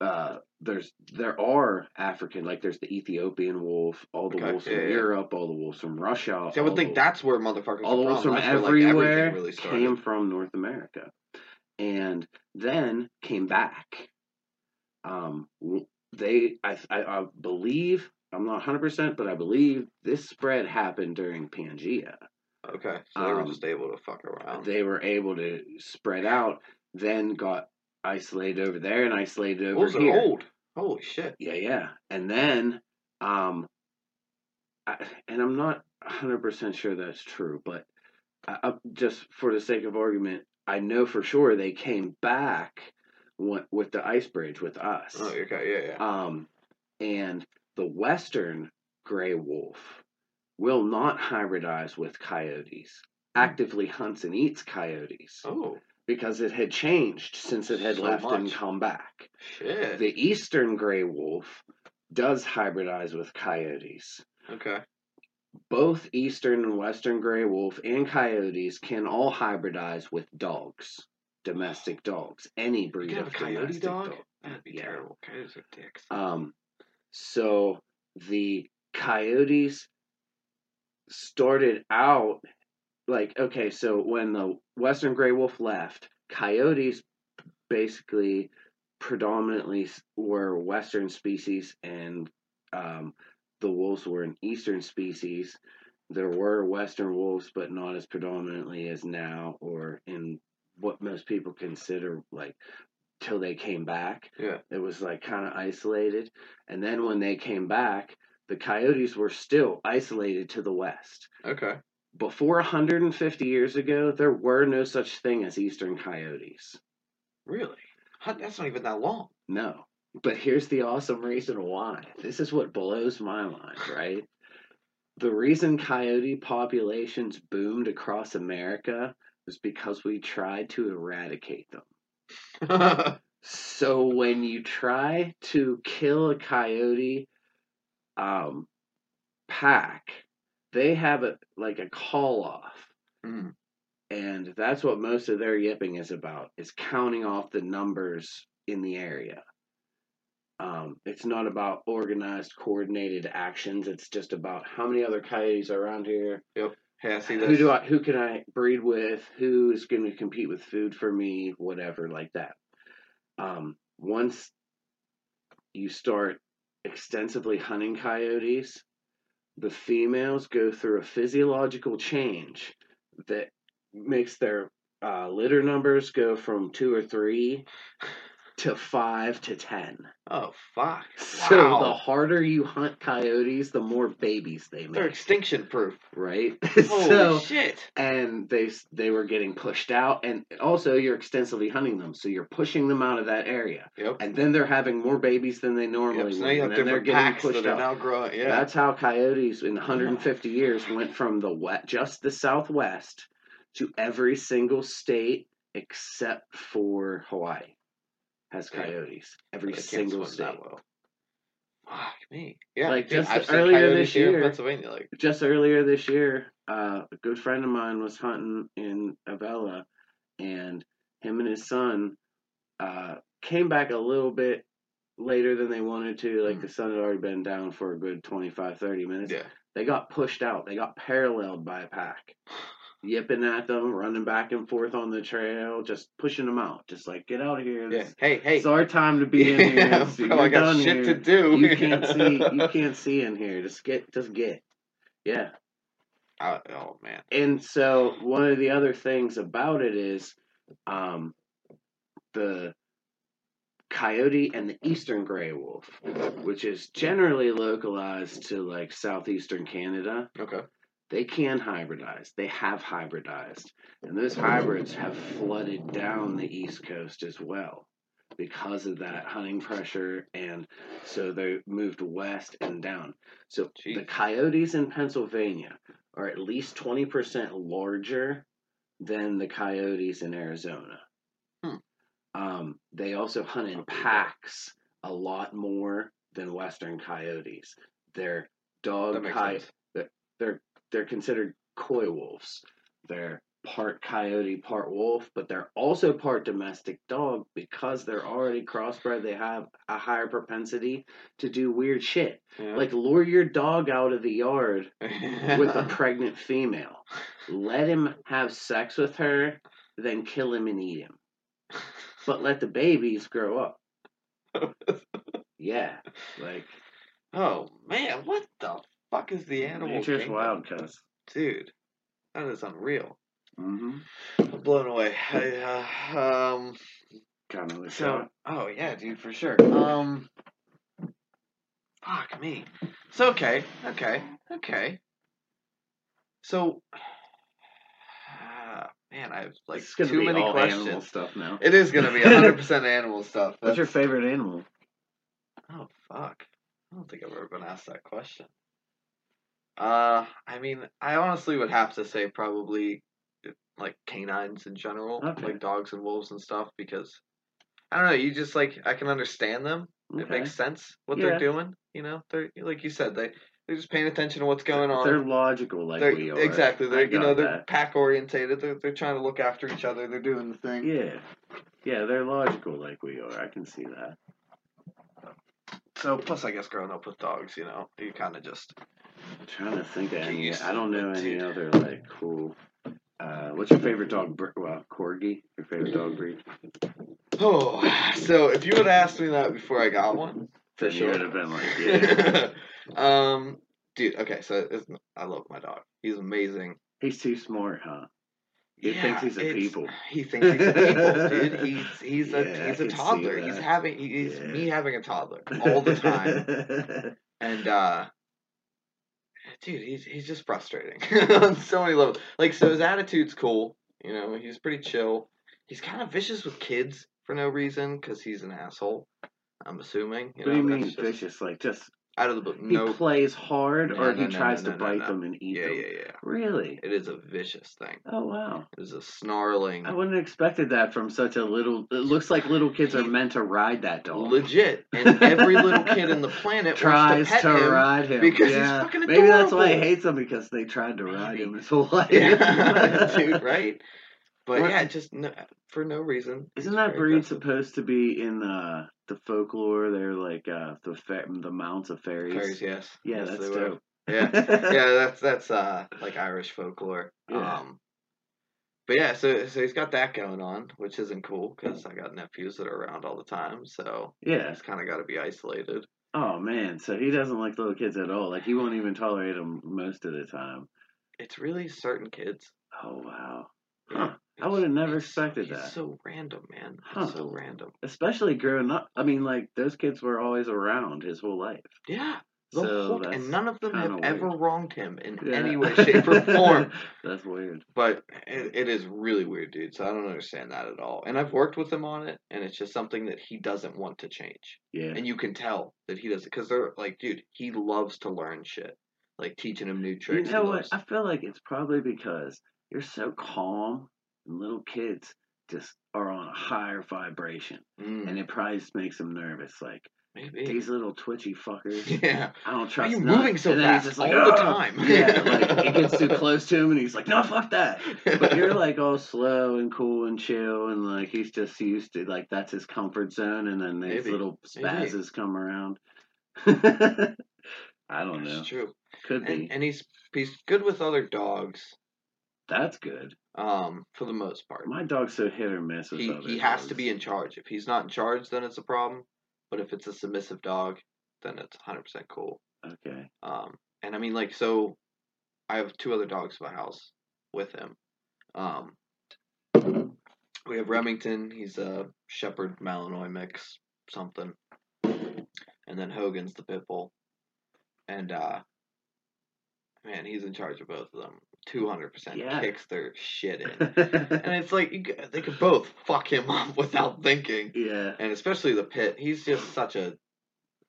Speaker 2: uh, there's there are African like there's the Ethiopian wolf, all the
Speaker 1: Okay,
Speaker 2: wolves
Speaker 1: yeah,
Speaker 2: from
Speaker 1: yeah.
Speaker 2: Europe, all the wolves from Russia.
Speaker 1: See, I would think
Speaker 2: the-
Speaker 1: that's where motherfuckers
Speaker 2: all the wolves
Speaker 1: from.
Speaker 2: from
Speaker 1: That's where, like,
Speaker 2: everywhere
Speaker 1: really
Speaker 2: came from North America, and then came back. Um, they, I, I, I believe, I'm not 100, percent but I believe this spread happened during Pangea.
Speaker 1: Okay, so they were
Speaker 2: Um,
Speaker 1: just able to fuck around.
Speaker 2: They were able to spread out, then got isolated over there and isolated over
Speaker 1: Wolves
Speaker 2: here.
Speaker 1: are old. Holy shit.
Speaker 2: Yeah, yeah. And then, um, I, and I'm not 100% sure that's true, but I, I, just for the sake of argument, I know for sure they came back with, with the ice bridge with us.
Speaker 1: Oh, okay, yeah, yeah.
Speaker 2: Um, and the western gray wolf will not hybridize with coyotes. Actively hunts and eats coyotes
Speaker 1: Oh,
Speaker 2: because it had changed since it had
Speaker 1: So
Speaker 2: left and
Speaker 1: much.
Speaker 2: come back.
Speaker 1: shit.
Speaker 2: The eastern gray wolf does hybridize with coyotes.
Speaker 1: okay.
Speaker 2: Both eastern and western gray wolf and coyotes can all hybridize with dogs, domestic dogs, any breed of
Speaker 1: coyote
Speaker 2: domestic
Speaker 1: dog?
Speaker 2: dog.
Speaker 1: That'd be
Speaker 2: Yeah.
Speaker 1: terrible. Coyotes are dicks.
Speaker 2: Um, so the coyotes started out like okay, so when the western gray wolf left, coyotes basically predominantly were western species, and um, the wolves were an eastern species. There were western wolves, but not as predominantly as now, or in what most people consider like till they came back.
Speaker 1: Yeah.
Speaker 2: It was like kind of isolated. And then when they came back, the coyotes were still isolated to the west.
Speaker 1: Okay.
Speaker 2: Before 150 years ago, there were no such thing as eastern coyotes.
Speaker 1: Really? That's not even that long.
Speaker 2: No. But here's the awesome reason why. This is what blows my mind, right? The reason coyote populations boomed across America was because we tried to eradicate them. So when you try to kill a coyote um, pack, they have a like a call off,
Speaker 1: Mm.
Speaker 2: and that's what most of their yipping is about: is counting off the numbers in the area. Um, it's not about organized, coordinated actions. It's just about how many other coyotes are around here.
Speaker 1: Hey, I see this.
Speaker 2: Who do I? Who can I breed with? Who is going to compete with food for me? Whatever, like that. Um, once you start extensively hunting coyotes, the females go through a physiological change that makes their uh, litter numbers go from two or three to five to ten.
Speaker 1: Oh fuck!
Speaker 2: So the harder you hunt coyotes, the more babies they make.
Speaker 1: They're extinction proof.
Speaker 2: right?
Speaker 1: Holy
Speaker 2: so
Speaker 1: shit!
Speaker 2: and they they were getting pushed out, and also you're extensively hunting them, so you're pushing them out of that area,
Speaker 1: Yep.
Speaker 2: and then they're having more babies than they normally
Speaker 1: Yep. So
Speaker 2: would, and then they're getting pushed out.
Speaker 1: now growing. Yeah.
Speaker 2: That's how coyotes in 150 years went from the wet, just the Southwest to every single state except for Hawaii has coyotes. Every single state.
Speaker 1: well. Fuck me. Yeah.
Speaker 2: Like,
Speaker 1: dude,
Speaker 2: just earlier this year-
Speaker 1: Pennsylvania. Like,
Speaker 2: Just earlier this year, uh, a good friend of mine was hunting in Avella, and him and his son uh, came back a little bit later than they wanted to. Like
Speaker 1: Mm.
Speaker 2: the sun had already been down for a good 25, 30 minutes.
Speaker 1: yeah.
Speaker 2: They got pushed out. They got paralleled by a pack. Yipping at them, running back and forth on the trail, just pushing them out. Just like, get out of here.
Speaker 1: Yeah. Hey, hey.
Speaker 2: It's our time to be in here.
Speaker 1: Yeah, bro,
Speaker 2: You're
Speaker 1: I got shit
Speaker 2: here.
Speaker 1: to do.
Speaker 2: You can't see. You can't see in here. Just get. Just get. Yeah.
Speaker 1: Oh, oh man.
Speaker 2: And so one of the other things about it is, um, the coyote and the eastern gray wolf, which is generally localized to like southeastern Canada.
Speaker 1: Okay.
Speaker 2: They can hybridize. They have hybridized. And those hybrids have flooded down the East Coast as well because of that hunting pressure. And so they moved west and down. So the coyotes in Pennsylvania are at least 20% larger than the coyotes in Arizona.
Speaker 1: Hmm.
Speaker 2: Um, they also hunt in packs a lot more than western coyotes. They're dog
Speaker 1: That makes
Speaker 2: coy- they're they're considered coy wolves. They're part coyote, part wolf, but they're also part domestic dog because they're already crossbred. They have a higher propensity to do weird shit,
Speaker 1: Yeah.
Speaker 2: like lure your dog out of the yard with a pregnant female, let him have sex with her, then kill him and eat him, but let the babies grow up. Yeah, like
Speaker 1: oh man, what the fuck is the animal?
Speaker 2: nature's
Speaker 1: kingdom?
Speaker 2: wild, cuz.
Speaker 1: dude. That is unreal.
Speaker 2: Mm-hmm.
Speaker 1: I'm blown away. I, uh, um.
Speaker 2: Kind of
Speaker 1: So, oh yeah, dude, for sure. Um, fuck me. So okay, okay, okay. So, uh, man, I have like
Speaker 2: it's gonna
Speaker 1: too
Speaker 2: be
Speaker 1: many
Speaker 2: all
Speaker 1: questions.
Speaker 2: animal stuff now.
Speaker 1: It is gonna be hundred percent animal stuff.
Speaker 2: What's your favorite animal?
Speaker 1: Oh fuck! I don't think I've ever been asked that question. Uh, I mean, I honestly would have to say probably like canines in general,
Speaker 2: Okay.
Speaker 1: like dogs and wolves and stuff, because I don't know. You just like I can understand them. It makes sense what
Speaker 2: Yeah.
Speaker 1: they're doing. You know, they're like you said they they're just paying attention to what's going on.
Speaker 2: They're logical like
Speaker 1: They're-
Speaker 2: we are.
Speaker 1: exactly. They're you know they're
Speaker 2: that.
Speaker 1: pack orientated. They're they're trying to look after each other. They're doing the thing.
Speaker 2: Yeah. Yeah, they're logical like we are. I can see that.
Speaker 1: So plus, I guess growing up with dogs, you know, you kind of just
Speaker 2: I'm trying to think of any. I don't know any other like cool. Uh, what's your favorite dog? bre- Well, corgi. Your favorite dog breed?
Speaker 1: Oh, so if you would have asked me that before I got one, for
Speaker 2: Then you
Speaker 1: sure.
Speaker 2: would have been like, yeah.
Speaker 1: um, dude. Okay, so it's, I love my dog. He's amazing.
Speaker 2: He's too smart, huh? He
Speaker 1: Yeah,
Speaker 2: thinks he's a people.
Speaker 1: He thinks he's a people, dude. He's he's a he's
Speaker 2: I
Speaker 1: a toddler. He's having he's
Speaker 2: Yeah.
Speaker 1: me having a toddler all the time, and uh, dude, he's he's just frustrating on so many levels. Like, so his attitude's cool. You know, he's pretty chill. He's kind of vicious with kids for no reason because he's an asshole. I'm assuming. You
Speaker 2: what do you
Speaker 1: know,
Speaker 2: mean
Speaker 1: just
Speaker 2: vicious? Like just
Speaker 1: Out of the blue.
Speaker 2: he plays hard,
Speaker 1: No,
Speaker 2: or
Speaker 1: no,
Speaker 2: he
Speaker 1: no,
Speaker 2: tries to bite them and eat
Speaker 1: Yeah,
Speaker 2: them?
Speaker 1: yeah, yeah.
Speaker 2: Really?
Speaker 1: It is a vicious thing.
Speaker 2: Oh wow.
Speaker 1: It is a snarling.
Speaker 2: I wouldn't have expected that from such a little. It looks like little kids are meant to ride that dog.
Speaker 1: Legit. And every little kid in the planet
Speaker 2: Tries
Speaker 1: wants
Speaker 2: to,
Speaker 1: to him.
Speaker 2: ride him
Speaker 1: because he's
Speaker 2: yeah.
Speaker 1: fucking
Speaker 2: Maybe that's why he hates them because they tried to ride him his whole life.
Speaker 1: Yeah, dude, right? But
Speaker 2: What-
Speaker 1: yeah, just no, for no reason.
Speaker 2: Isn't that breed
Speaker 1: aggressive.
Speaker 2: supposed to be in uh, the folklore? They're like uh, the fa- the mounts of fairies.
Speaker 1: Fairies, yes.
Speaker 2: Yeah,
Speaker 1: Yes,
Speaker 2: that's
Speaker 1: they were.
Speaker 2: dope.
Speaker 1: Yeah, yeah, that's that's uh like Irish folklore.
Speaker 2: Yeah.
Speaker 1: Um, but yeah, so so he's got that going on, which isn't cool because I got nephews that are around all the time, so
Speaker 2: yeah.
Speaker 1: he's kind of got to be isolated.
Speaker 2: Oh man, so he doesn't like little kids at all. Like he won't even tolerate them most of the time.
Speaker 1: It's really certain kids.
Speaker 2: Oh wow. Huh. I would have never
Speaker 1: it's-
Speaker 2: expected
Speaker 1: he's
Speaker 2: that.
Speaker 1: So random, man.
Speaker 2: Huh.
Speaker 1: It's so random.
Speaker 2: Especially growing up. I mean, like those kids were always around his whole life.
Speaker 1: Yeah. The
Speaker 2: So
Speaker 1: whole, and none of them have
Speaker 2: kinda
Speaker 1: ever wronged him in
Speaker 2: Yeah.
Speaker 1: any way, shape, or form.
Speaker 2: That's weird.
Speaker 1: But it, it is really weird, dude. So I don't understand that at all. And I've worked with him on it, and it's just something that he doesn't want to change.
Speaker 2: Yeah.
Speaker 1: And you can tell that he doesn't, because they're like, dude, he loves to learn shit. Like teaching him new tricks.
Speaker 2: You know what? I feel like it's probably because you're so calm little kids just are on a higher vibration.
Speaker 1: Mm,
Speaker 2: And it probably just makes them nervous. Like,
Speaker 1: maybe.
Speaker 2: these little twitchy fuckers.
Speaker 1: Yeah.
Speaker 2: I don't
Speaker 1: Why are
Speaker 2: trust
Speaker 1: you
Speaker 2: none."
Speaker 1: moving so
Speaker 2: And then he's
Speaker 1: fast
Speaker 2: just like,
Speaker 1: all the time?
Speaker 2: Yeah, like it gets too close to him and he's like, no, fuck that. But you're like all slow and cool and chill and like he's just used to like that's his comfort zone and then these
Speaker 1: Maybe.
Speaker 2: little
Speaker 1: Maybe.
Speaker 2: come around. I don't know.
Speaker 1: It's true.
Speaker 2: Could be.
Speaker 1: And, and he's he's good with other dogs,
Speaker 2: That's good.
Speaker 1: Um, for the most part.
Speaker 2: My dog's so hit or miss with
Speaker 1: he he has to be in charge. If he's not in charge, then it's a problem. But if it's a submissive dog, then it's 100% cool.
Speaker 2: Okay.
Speaker 1: Um, and I mean, like, so I have two other dogs in my house with him. Um, we have Remington. He's a Shepherd Malinois mix, something. And then Hogan's the pit bull. And, uh, man, he's in charge of both of them. 200% kicks their shit in. and it's like, you, they could both fuck him up without thinking
Speaker 2: yeah.
Speaker 1: and especially the pit. He's just such a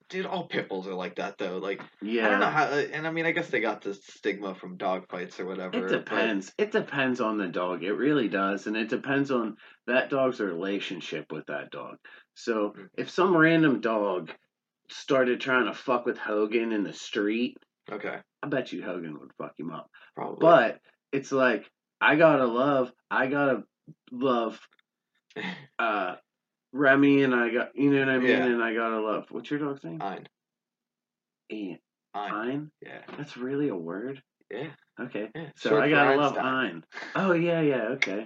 Speaker 1: dude. All pit bulls are like that though. Like
Speaker 2: Yeah.
Speaker 1: I don't know how, and I mean, I guess they got this stigma from dog fights or whatever.
Speaker 2: It
Speaker 1: but-
Speaker 2: depends. It depends on the dog. It really does. And it depends on that dog's relationship with that dog. So
Speaker 1: Mm.
Speaker 2: if some random dog started trying to fuck with Hogan in the street,
Speaker 1: okay,
Speaker 2: I bet you Hogan would fuck him up.
Speaker 1: probably.
Speaker 2: But it's like, I gotta love, I gotta love uh Remy and I got, you know what I mean?
Speaker 1: Yeah.
Speaker 2: And I gotta love, what's your dog's name?
Speaker 1: Ein. Ein,
Speaker 2: Ein?
Speaker 1: yeah,
Speaker 2: That's really a word?
Speaker 1: yeah,
Speaker 2: Okay.
Speaker 1: yeah.
Speaker 2: So
Speaker 1: Short
Speaker 2: I gotta love. Ein. Oh yeah, yeah, okay.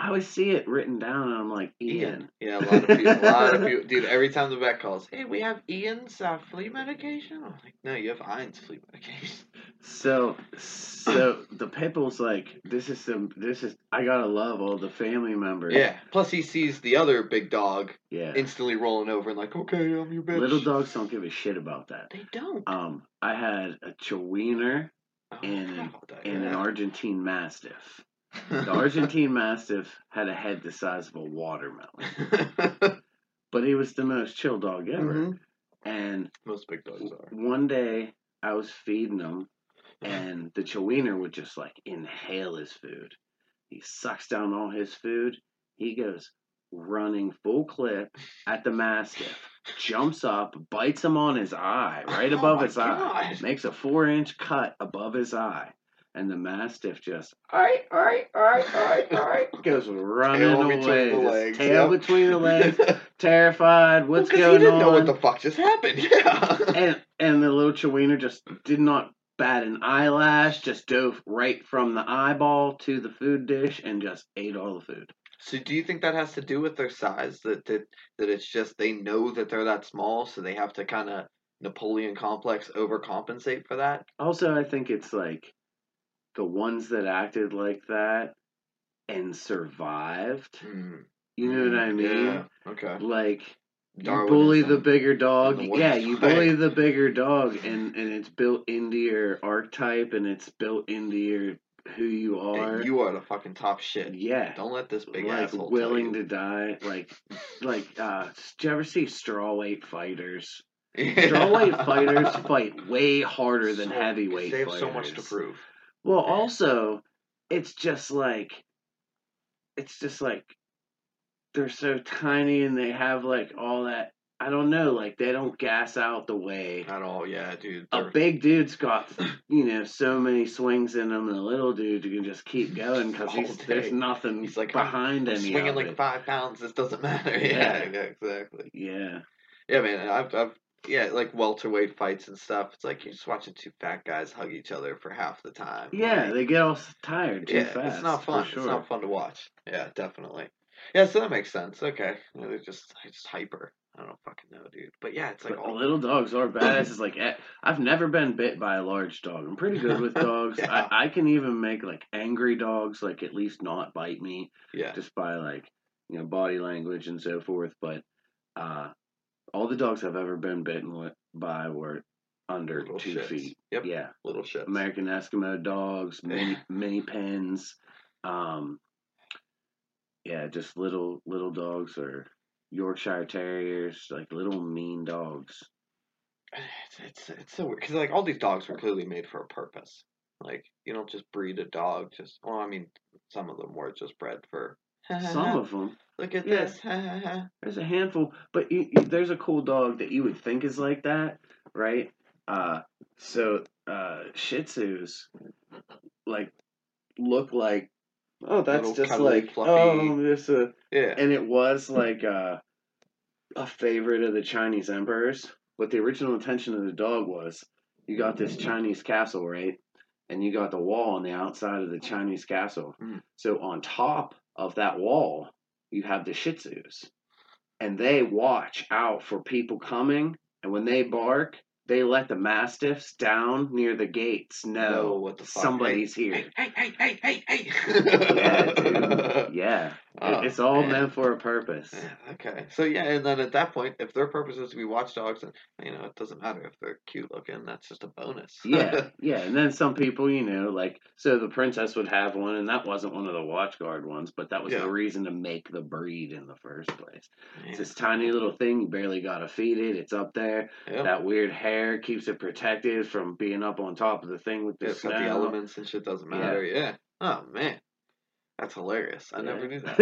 Speaker 2: I always see it written down, and I'm like Ian.
Speaker 1: Ian. Yeah, a lot of people. A lot of people. Dude, every time the vet calls, hey, we have Ian's uh, flea medication. I'm like, no, you have Ian's flea medication.
Speaker 2: So, so the Pipple's like, this is some, this is. I gotta love all the family members.
Speaker 1: Yeah. Plus, he sees the other big dog
Speaker 2: yeah.
Speaker 1: instantly rolling over and like, okay, I'm your bitch.
Speaker 2: Little dogs don't give a shit about that.
Speaker 1: They don't.
Speaker 2: Um, I had a Chiweenie
Speaker 1: Oh,
Speaker 2: and-
Speaker 1: forgot
Speaker 2: and an. Argentine Mastiff. The Argentine Mastiff had a head the size of a watermelon, but he was the most chill dog ever.
Speaker 1: Mhm.
Speaker 2: And
Speaker 1: Most big dogs are.
Speaker 2: one day I was feeding him, and the Chiweenie would just like inhale his food. He sucks down all his food. He goes running full clip at the Mastiff, jumps up, bites him on his eye, right
Speaker 1: Oh
Speaker 2: above
Speaker 1: my
Speaker 2: his eye,
Speaker 1: God.
Speaker 2: makes a four inch cut above his eye. And the Mastiff just, alright, alright, alright, alright, alright, goes running
Speaker 1: Tail
Speaker 2: away.
Speaker 1: between the legs.
Speaker 2: tail
Speaker 1: yep.
Speaker 2: between the legs, terrified.
Speaker 1: What's well,
Speaker 2: What's
Speaker 1: 'cause
Speaker 2: going
Speaker 1: he didn't
Speaker 2: on?
Speaker 1: know what the fuck just happened. Yeah.
Speaker 2: and and the little Chiweenie just did not bat an eyelash, just dove right from the eyeball to the food dish and just ate all the food.
Speaker 1: so, do you think that has to do with their size? That that that it's just they know that they're that small, so they have to kind of Napoleon complex overcompensate for that?
Speaker 2: Also, I think it's like the ones that acted like that and survived.
Speaker 1: Mm,
Speaker 2: You know what I mean?
Speaker 1: Yeah. Okay.
Speaker 2: Like you bully the bigger dog.
Speaker 1: the
Speaker 2: Yeah, you bully the bigger dog, and and it's built into your archetype, and it's built into your who you are.
Speaker 1: And you are the fucking top shit.
Speaker 2: yeah.
Speaker 1: Don't let this big
Speaker 2: like
Speaker 1: asshole
Speaker 2: willing to die like like uh did you ever see strawweight fighters
Speaker 1: you.
Speaker 2: strawweight fighters fight way harder than
Speaker 1: So-
Speaker 2: heavyweight
Speaker 1: They have
Speaker 2: fighters
Speaker 1: so much to prove.
Speaker 2: Well also it's just like it's just like they're so tiny and they have like all that I don't know, like they don't gas out the way
Speaker 1: At all, yeah, dude.
Speaker 2: a big dude's got you know so many swings in him, and a little dude you can just keep going because there's nothing
Speaker 1: He's like,
Speaker 2: behind
Speaker 1: I'm
Speaker 2: any
Speaker 1: swinging like
Speaker 2: it.
Speaker 1: five pounds. This doesn't matter.
Speaker 2: Yeah.
Speaker 1: Yeah, yeah, exactly.
Speaker 2: Yeah,
Speaker 1: Yeah, man. I've, I've, yeah, like welterweight fights and stuff. It's like you're just watching two fat guys hug each other for half the time.
Speaker 2: yeah,
Speaker 1: Like,
Speaker 2: they get all tired too
Speaker 1: yeah,
Speaker 2: fast.
Speaker 1: it's not fun.
Speaker 2: Sure.
Speaker 1: It's not fun to watch. Yeah, definitely. Yeah, so that makes sense. Okay, Yeah, they're just, just hyper. I don't fucking know, dude. But yeah, it's like all
Speaker 2: little dogs are badass. It's like eh, I've never been bit by a large dog. I'm pretty good with dogs.
Speaker 1: Yeah.
Speaker 2: I, I can even make like angry dogs like at least not bite me
Speaker 1: yeah,
Speaker 2: just by like you know body language and so forth. But uh, all the dogs I've ever been bitten by were under
Speaker 1: Little
Speaker 2: two
Speaker 1: shits.
Speaker 2: feet.
Speaker 1: Yep.
Speaker 2: Yeah,
Speaker 1: little shit.
Speaker 2: American Eskimo dogs, mini mini pins. Um, yeah, just little little dogs or Yorkshire Terriers, like little mean dogs.
Speaker 1: It's it's it's so weird because like all these dogs were clearly made for a purpose. Like you don't just breed a dog. Just well, I mean, some of them were just bred for.
Speaker 2: Some of them.
Speaker 1: Look at
Speaker 2: Yeah.
Speaker 1: this. yeah,
Speaker 2: There's a handful, but you, you, there's a cool dog that you would think is like that, right? Uh, so uh, Shih Tzus, like, look like, oh, that's
Speaker 1: Little
Speaker 2: just like,
Speaker 1: fluffy-
Speaker 2: oh, this a,
Speaker 1: yeah.
Speaker 2: and it was like uh, a favorite of the Chinese emperors. What the original intention of the dog was, you got this Chinese castle, right? And you got the wall on the outside of the Chinese castle.
Speaker 1: Mm.
Speaker 2: So on top of that wall, you have the Shih Tzus, and they watch out for people coming. And when they bark, they let the mastiffs down near the gates know
Speaker 1: No, what the fuck?
Speaker 2: somebody's
Speaker 1: Hey,
Speaker 2: here.
Speaker 1: Hey, hey, hey, hey, hey!
Speaker 2: Yeah, dude. Yeah,
Speaker 1: Oh,
Speaker 2: it's all
Speaker 1: man.
Speaker 2: meant for a purpose.
Speaker 1: Yeah, okay. So yeah, and then at that point, if their purpose is to be watchdogs, and you know, it doesn't matter if they're cute looking. That's just a bonus.
Speaker 2: yeah, yeah. And then some people, you know, like so the princess would have one, and that wasn't one of the watchguard ones, but that was
Speaker 1: Yeah.
Speaker 2: the reason to make the breed in the first place.
Speaker 1: Man,
Speaker 2: It's this tiny little thing, you barely gotta feed it. It's up there.
Speaker 1: yeah.
Speaker 2: That weird hair keeps it protected from being up on top of the thing with the
Speaker 1: Yeah,
Speaker 2: snow.
Speaker 1: the elements and shit. Doesn't matter. Yeah. Oh man, that's hilarious. I never knew that.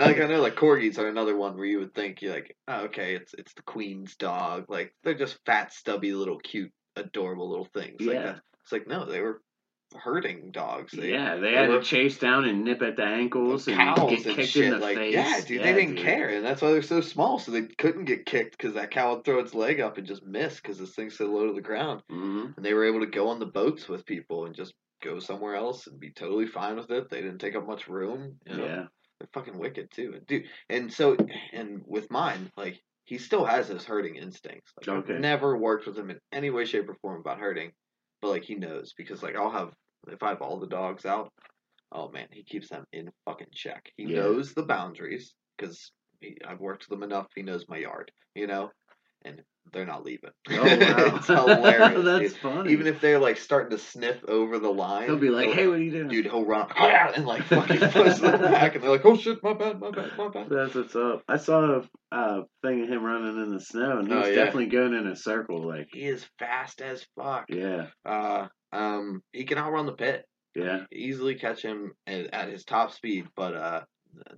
Speaker 1: like I know, like corgis are another one where you would think you're like, oh, okay, it's it's the queen's dog. Like they're just fat, stubby, little, cute, adorable little things. Like
Speaker 2: Yeah.
Speaker 1: that. It's like no, they were herding dogs. They,
Speaker 2: yeah, they
Speaker 1: they
Speaker 2: had
Speaker 1: were-
Speaker 2: to chase down and nip at the ankles and get kicked
Speaker 1: shit.
Speaker 2: in the
Speaker 1: like
Speaker 2: face.
Speaker 1: yeah, dude, they didn't care, and that's why they're so small. So they couldn't get kicked because that cow would throw its leg up and just miss because this thing's so low to the ground.
Speaker 2: hmm
Speaker 1: And they were able to go on the boats with people and just go somewhere else and be totally fine with it. They didn't take up much room. You know?
Speaker 2: Yeah.
Speaker 1: They're fucking wicked too, dude. And so, and with mine, like he still has those herding instincts. Like
Speaker 2: Okay.
Speaker 1: I've never worked with him in any way, shape, or form about herding, but like he knows because like I'll have if I have all the dogs out, oh man, he keeps them in fucking check. He
Speaker 2: Yeah.
Speaker 1: knows the boundaries because I've worked with him enough. He knows my yard, you know, and they're not leaving.
Speaker 2: Oh wow,
Speaker 1: it's hilarious.
Speaker 2: That's
Speaker 1: dude.
Speaker 2: funny.
Speaker 1: Even if they're like starting to sniff over the line,
Speaker 2: he'll be like, "Hey, what are you doing?"
Speaker 1: dude, he'll run and like fucking push them back, and they're like, "Oh shit, my bad, my bad, my bad."
Speaker 2: That's what's up. I saw a uh, thing of him running in the snow, and he
Speaker 1: Oh,
Speaker 2: was
Speaker 1: yeah.
Speaker 2: definitely going in a circle. Like,
Speaker 1: He is fast as fuck.
Speaker 2: yeah,
Speaker 1: Uh, um, he can outrun the pit.
Speaker 2: yeah,
Speaker 1: Easily catch him at, at his top speed, but uh,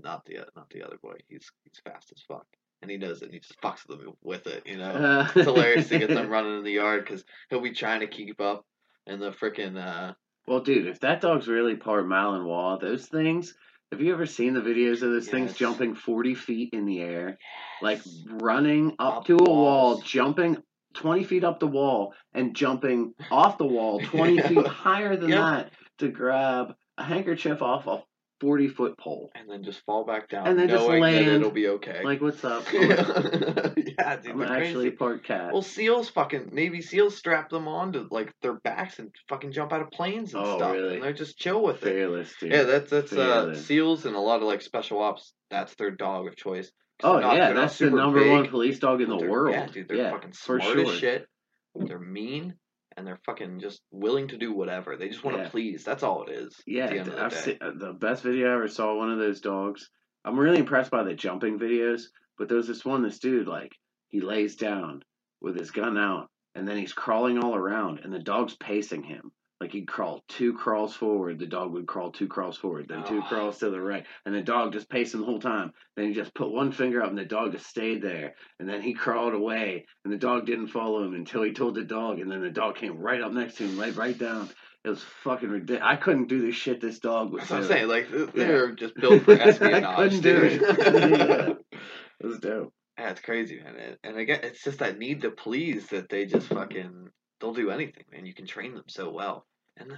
Speaker 1: not the not the other boy. He's he's fast as fuck, and he knows it. and He just fucks with them with it. You know,
Speaker 2: Uh,
Speaker 1: it's hilarious to get them running in the yard because he'll be trying to keep up, and the freaking uh,
Speaker 2: Well, dude, if that dog's really part Malinois, those things. Have you ever seen the videos of those things jumping forty feet in the air, like running up
Speaker 1: Up
Speaker 2: to a wall, jumping twenty feet up the wall, and jumping off the wall twenty
Speaker 1: Yeah.
Speaker 2: feet higher than
Speaker 1: Yep.
Speaker 2: that to grab a handkerchief off a forty foot pole?
Speaker 1: and then just fall back down,
Speaker 2: And then just land,
Speaker 1: it'll be okay.
Speaker 2: Like, what's up?
Speaker 1: yeah, dude,
Speaker 2: I'm actually part cat.
Speaker 1: Well, seals fucking Navy SEALs strap them onto like their backs and fucking jump out of planes and
Speaker 2: Oh,
Speaker 1: stuff,
Speaker 2: really?
Speaker 1: and they're just chill with it.
Speaker 2: Fearless, dude.
Speaker 1: Yeah, that's that's uh, seals and a lot of like special ops. That's their dog of choice.
Speaker 2: Oh
Speaker 1: not-
Speaker 2: yeah, that's the number
Speaker 1: big,
Speaker 2: one police dog in the world.
Speaker 1: Yeah, dude, they're fucking
Speaker 2: for
Speaker 1: smart
Speaker 2: sure.
Speaker 1: as shit. They're mean and they're fucking just willing to do whatever. They just want to
Speaker 2: Yeah.
Speaker 1: please. That's all it is.
Speaker 2: Yeah,
Speaker 1: the end of the
Speaker 2: I've seen, uh, the best video I ever saw. One of those dogs. I'm really impressed by the jumping videos, but there's this one. This dude, like, he lays down with his gun out, and then he's crawling all around, and the dog's pacing him Like he'd crawl two crawls forward, the dog would crawl two crawls forward, then two
Speaker 1: Oh.
Speaker 2: crawls to the right, and the dog just paced him the whole time. Then he just put one finger up, and the dog just stayed there. And then he crawled away, and the dog didn't follow him until he told the dog, and then the dog came right up next to him, laid right down. It was fucking ridiculous. I couldn't do the shit this dog was
Speaker 1: That's what I'm
Speaker 2: doing.
Speaker 1: saying. Like they're just built for
Speaker 2: I
Speaker 1: espionage.
Speaker 2: couldn't do it. Do. It was dope.
Speaker 1: Yeah, it's crazy, man. And, and again, it's just that need to please that they just fucking they'll do anything, man. You can train them so well, and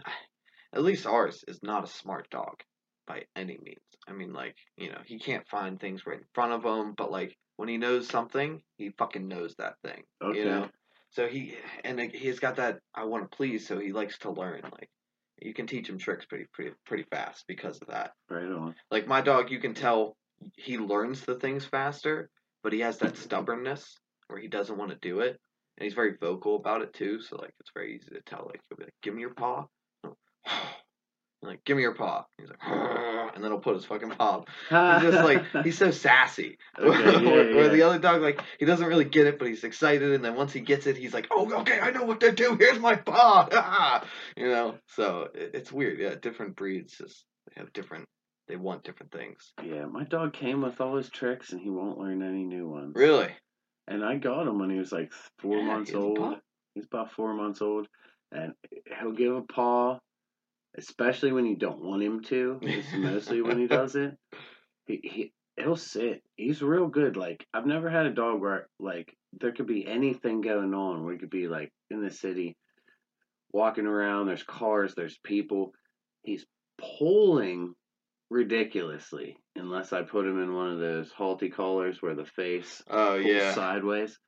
Speaker 1: at least ours is not a smart dog by any means. I mean, like you know, he can't find things right in front of him, but like when he knows something, he fucking knows that thing.
Speaker 2: Okay.
Speaker 1: You know, so he and he's got that I want to please, so he likes to learn. Like you can teach him tricks pretty pretty pretty fast because of that.
Speaker 2: Right on.
Speaker 1: Like my dog, you can tell he learns the things faster, but he has that stubbornness where he doesn't want to do it, and he's very vocal about it too. So like it's very easy to tell. Like he'll be like, "Give me your paw," And, like "Give me your paw." He's like, and then he'll put his fucking paw. He's just like he's so sassy.
Speaker 2: Okay, yeah,
Speaker 1: where, where
Speaker 2: yeah.
Speaker 1: the other dog like he doesn't really get it, but he's excited, and then once he gets it, he's like, "Oh, okay, I know what to do. Here's my paw." you know, so it, it's weird. Yeah, different breeds just have different. They want different things.
Speaker 2: Yeah, my dog came with all his tricks and he won't learn any new ones.
Speaker 1: Really?
Speaker 2: And I got him when he was like four
Speaker 1: Yeah,
Speaker 2: months old.
Speaker 1: paw?
Speaker 2: He's about four months old. And he'll give a paw, especially when you don't want him to. It's mostly when he does it. He, he he'll sit. He's real good. Like I've never had a dog where like there could be anything going on. We could be like in the city, walking around. There's cars. There's people. He's pulling ridiculously unless I put him in one of those Halti collars where the face
Speaker 1: Oh
Speaker 2: pulls
Speaker 1: yeah.
Speaker 2: sideways.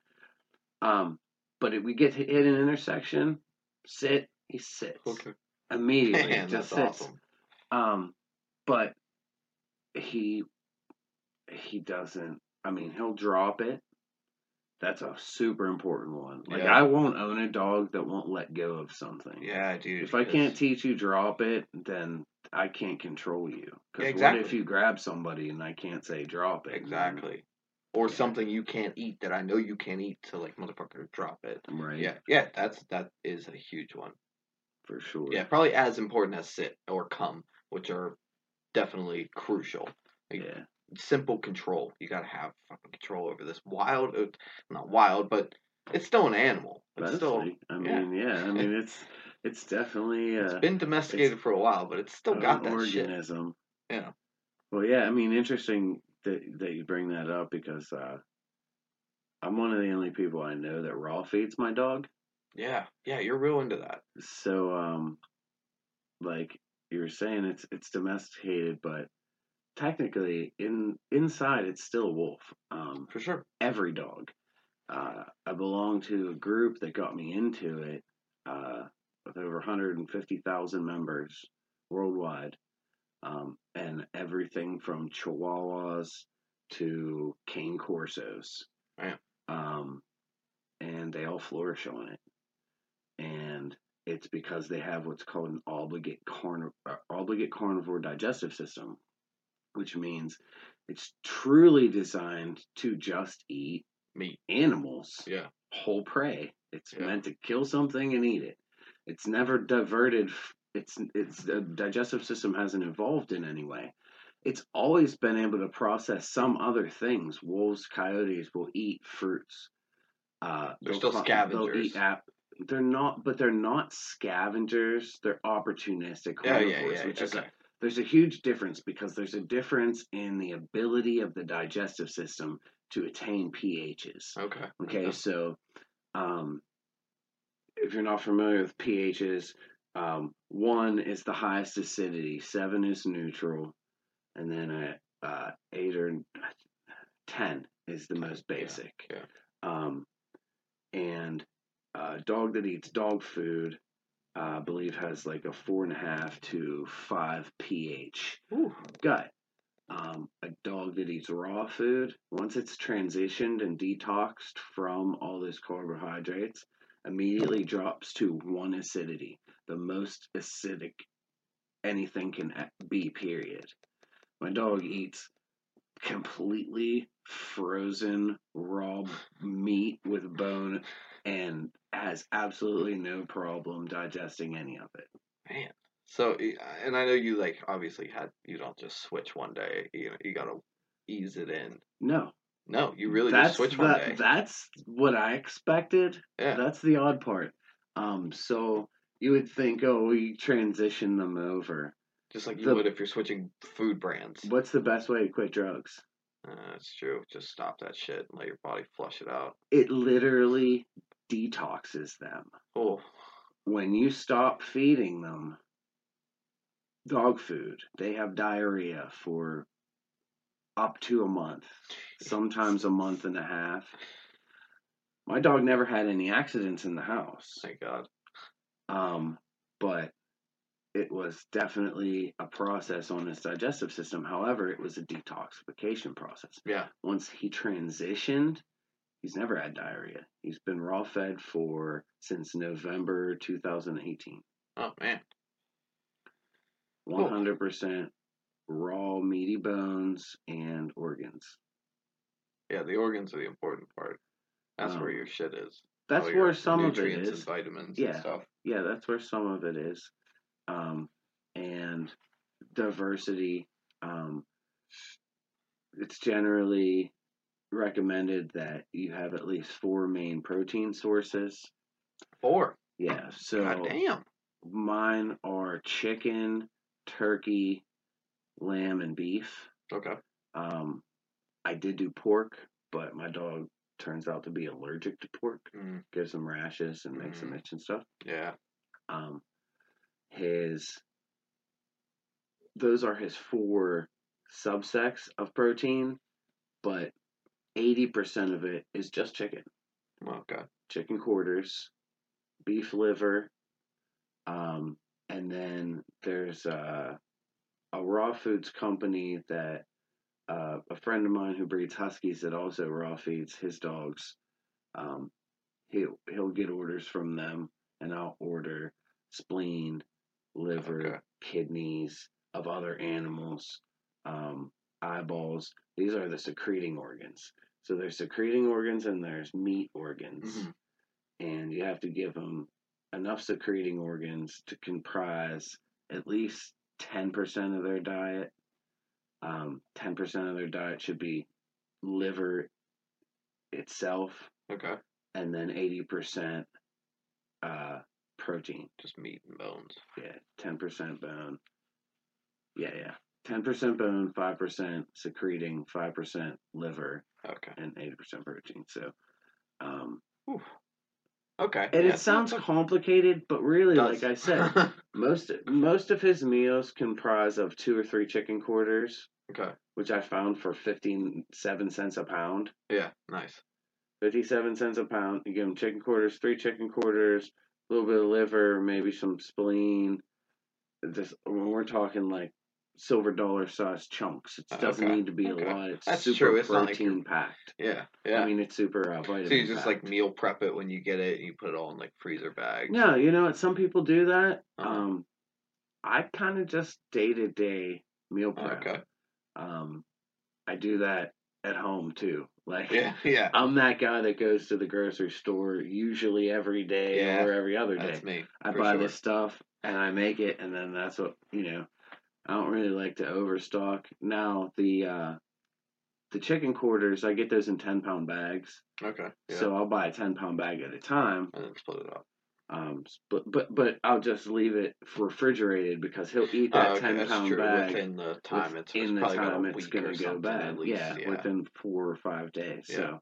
Speaker 2: Um, but if we get to hit an intersection, sit. He sits
Speaker 1: Okay.
Speaker 2: immediately.
Speaker 1: Man,
Speaker 2: just sits.
Speaker 1: awesome.
Speaker 2: Um, but he he doesn't. I mean, he'll drop it. That's a super important one. Like
Speaker 1: Yeah.
Speaker 2: I won't own a dog that won't let go of something.
Speaker 1: Yeah, dude.
Speaker 2: If I can't teach you drop it, then I can't control you. Because
Speaker 1: Yeah,
Speaker 2: what if you grab somebody and I can't say drop it?
Speaker 1: Exactly. Or something you can't eat that I know you can't eat to like motherfucker drop it.
Speaker 2: Right.
Speaker 1: Yeah, yeah, that's that is a huge one.
Speaker 2: For sure.
Speaker 1: Yeah, probably as important as sit or come, which are definitely crucial. Like,
Speaker 2: Yeah.
Speaker 1: Simple control. You gotta have fucking control over this wild, uh, not wild, but it's still an animal. It's still
Speaker 2: Mostly. I
Speaker 1: yeah.
Speaker 2: mean, yeah. I mean, it's it's definitely uh,
Speaker 1: it's been domesticated for a while, but it's still got that shit.
Speaker 2: organism.
Speaker 1: Yeah.
Speaker 2: Well, yeah. I mean, interesting that that you bring that up because uh, I'm one of the only people I know that raw feeds my dog.
Speaker 1: Yeah, yeah, you're real into that.
Speaker 2: So, um, like you were saying, it's it's domesticated, but technically, in inside, it's still a wolf. Um,
Speaker 1: For sure.
Speaker 2: every dog. Uh, I belong to a group that got me into it uh, with over 150,000 members worldwide. Um, and everything from Chihuahuas to Cane Corsos.
Speaker 1: Yeah.
Speaker 2: Um, and they all flourish on it. And it's because they have what's called an obligate, carni- uh, obligate carnivore digestive system, which means it's truly designed to just eat
Speaker 1: Meat.
Speaker 2: animals,
Speaker 1: Yeah.
Speaker 2: whole prey. It's
Speaker 1: Yeah.
Speaker 2: meant to kill something and eat it. It's never diverted. It's it's the digestive system hasn't evolved in any way. It's always been able to process some other things. Wolves, coyotes will eat fruits. Uh,
Speaker 1: They're still scavengers.
Speaker 2: Ap- they're not, but they're not scavengers. They're opportunistic carnivores,
Speaker 1: yeah, yeah.
Speaker 2: which is a there's a huge difference because there's a difference in the ability of the digestive system to attain pHs.
Speaker 1: Okay.
Speaker 2: Okay, so um, if you're not familiar with pHs, um, one is the highest acidity, seven is neutral, and then a, uh, eight or ten is the most
Speaker 1: yeah,
Speaker 2: basic.
Speaker 1: yeah.
Speaker 2: Um, and a dog that eats dog food, uh, I believe, has like a four and a half to five pH
Speaker 1: Ooh.
Speaker 2: gut. Um, a dog that eats raw food, once it's transitioned and detoxed from all those carbohydrates, immediately drops to one acidity, the most acidic anything can be, period. My dog eats completely frozen raw meat with bone and has absolutely no problem digesting any of it.
Speaker 1: Man. So, uh, and I know you like obviously had you don't just switch one day. You know, you gotta ease it in.
Speaker 2: No,
Speaker 1: No, you really
Speaker 2: that's
Speaker 1: just switch
Speaker 2: the-
Speaker 1: one day.
Speaker 2: That's what I expected.
Speaker 1: Yeah.
Speaker 2: That's the odd part. Um, so you would think, oh, we transition them over.
Speaker 1: Just like you
Speaker 2: the-
Speaker 1: would if you're switching food brands.
Speaker 2: What's the best way to quit drugs?
Speaker 1: Uh, that's true. Just stop that shit and let your body flush it out.
Speaker 2: It literally detoxes them.
Speaker 1: Oh,
Speaker 2: When you stop feeding them dog food, they have diarrhea for up to a month, sometimes a month and a half. My dog never had any accidents in the house.
Speaker 1: thank God.
Speaker 2: Um, but it was definitely a process on his digestive system. However, it was a detoxification process.
Speaker 1: Yeah.
Speaker 2: Once he transitioned, he's never had diarrhea. He's been raw fed for since November 2018.
Speaker 1: Oh man.
Speaker 2: 100% raw meaty bones and organs.
Speaker 1: Yeah, the organs are the important part. That's where
Speaker 2: Um,
Speaker 1: your shit is.
Speaker 2: That's
Speaker 1: All
Speaker 2: where some of it
Speaker 1: nutrients and vitamins
Speaker 2: Yeah.
Speaker 1: and stuff.
Speaker 2: yeah, that's where some of it is. Um, and diversity. Um, it's generally recommended that you have at least four main protein sources.
Speaker 1: Four.
Speaker 2: Yeah, so
Speaker 1: God damn.
Speaker 2: mine are chicken, turkey, lamb, and beef.
Speaker 1: Okay.
Speaker 2: Um, I did do pork, but my dog turns out to be allergic to pork.
Speaker 1: Mm,
Speaker 2: Gives him rashes and makes him
Speaker 1: Mm.
Speaker 2: itch and stuff.
Speaker 1: yeah.
Speaker 2: um, his those are his four subsects of protein, but eighty percent of it is just chicken,
Speaker 1: Okay.
Speaker 2: chicken quarters, beef liver, um, and then there's a, a raw foods company that uh, a friend of mine who breeds huskies that also raw feeds his dogs. Um, he'll he'll get orders from them, and I'll order spleen, liver,
Speaker 1: Okay.
Speaker 2: kidneys of other animals, um, eyeballs. These are the secreting organs. So there's secreting organs and there's meat organs,
Speaker 1: Mhm.
Speaker 2: and you have to give them enough secreting organs to comprise at least ten percent of their diet. Um, ten percent of their diet should be liver itself,
Speaker 1: Okay.
Speaker 2: and then eighty percent uh, protein.
Speaker 1: Just meat and bones.
Speaker 2: Yeah, ten percent bone. Yeah, yeah. Ten percent bone, five percent secreting, five percent liver,
Speaker 1: Okay.
Speaker 2: and eighty percent protein. So, um,
Speaker 1: Okay.
Speaker 2: and
Speaker 1: yeah,
Speaker 2: it sounds
Speaker 1: so-
Speaker 2: complicated, but really,
Speaker 1: does.
Speaker 2: like I said, most most of his meals comprise of two or three chicken quarters,
Speaker 1: okay.
Speaker 2: which I found for fifteen seven cents a pound.
Speaker 1: Yeah. Nice.
Speaker 2: 57 cents a pound. You give him chicken quarters, three chicken quarters, a little bit of liver, maybe some spleen. Just when we're talking like silver dollar size chunks, it doesn't
Speaker 1: Okay,
Speaker 2: need to be
Speaker 1: okay.
Speaker 2: a lot. It's
Speaker 1: That's
Speaker 2: super
Speaker 1: true, it's like
Speaker 2: protein
Speaker 1: you're-
Speaker 2: packed.
Speaker 1: Yeah. Yeah.
Speaker 2: I mean, it's super uh, vitamin
Speaker 1: so you just like meal prep it when you get it. and You put it all in like freezer bags.
Speaker 2: No, you know what? Some people do that.
Speaker 1: Uh-huh.
Speaker 2: Um, I kind of just day to day meal
Speaker 1: Oh,
Speaker 2: prep.
Speaker 1: okay.
Speaker 2: Um, I do that at home too. Like,
Speaker 1: Yeah. Yeah.
Speaker 2: I'm that guy that goes to the grocery store usually every day
Speaker 1: Yeah,
Speaker 2: or every other day.
Speaker 1: That's me.
Speaker 2: I buy
Speaker 1: sure.
Speaker 2: this stuff and I make it, and then that's what you know. I don't really like to overstock. Now the uh, the chicken quarters, I get those in ten pound bags,
Speaker 1: Okay. Yeah.
Speaker 2: so I'll buy a ten pound bag at a time.
Speaker 1: and then split it up.
Speaker 2: Um, but but but I'll just leave it refrigerated because he'll eat that
Speaker 1: Oh, okay,
Speaker 2: ten pound
Speaker 1: true.
Speaker 2: bag
Speaker 1: Within the time, it's,
Speaker 2: in the
Speaker 1: probably got a
Speaker 2: time it's gonna go bad.
Speaker 1: Least.
Speaker 2: yeah,
Speaker 1: yeah.
Speaker 2: within four or five days.
Speaker 1: Yeah.
Speaker 2: So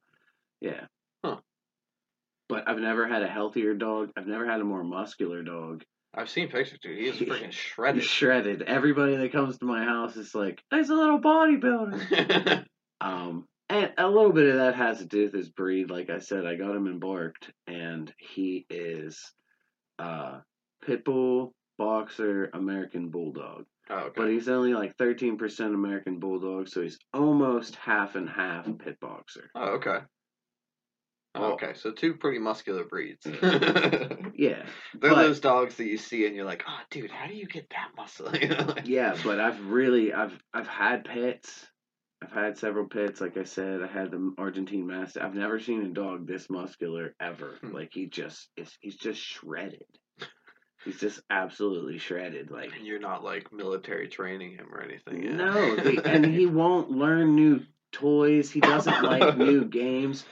Speaker 2: yeah.
Speaker 1: Huh.
Speaker 2: But I've never had a healthier dog. I've never had a more muscular dog.
Speaker 1: I've seen pictures, dude. He is freaking
Speaker 2: He's
Speaker 1: shredded.
Speaker 2: shredded. Everybody that comes to my house is like, "He's a little bodybuilder." um, and a little bit of that has to do with his breed. Like I said, I got him embarked, and he is uh, pit bull, boxer, American bulldog.
Speaker 1: oh, okay.
Speaker 2: But he's only like thirteen percent American bulldog, so he's almost half and half pit boxer.
Speaker 1: oh, okay. Oh, okay, so two pretty muscular breeds.
Speaker 2: Yeah,
Speaker 1: They're
Speaker 2: But-
Speaker 1: those dogs that you see and you're like, oh, dude, how do you get that muscle? You know, like-
Speaker 2: yeah, but I've really I've I've had pits I've had several pits. Like I said, I had the Argentine Mastiff. I've never seen a dog this muscular ever.
Speaker 1: Hmm.
Speaker 2: Like he just is. He's just shredded. He's just absolutely shredded. Like
Speaker 1: And you're not like military training him or anything. yeah.
Speaker 2: no, and he won't learn new toys. He doesn't like new games.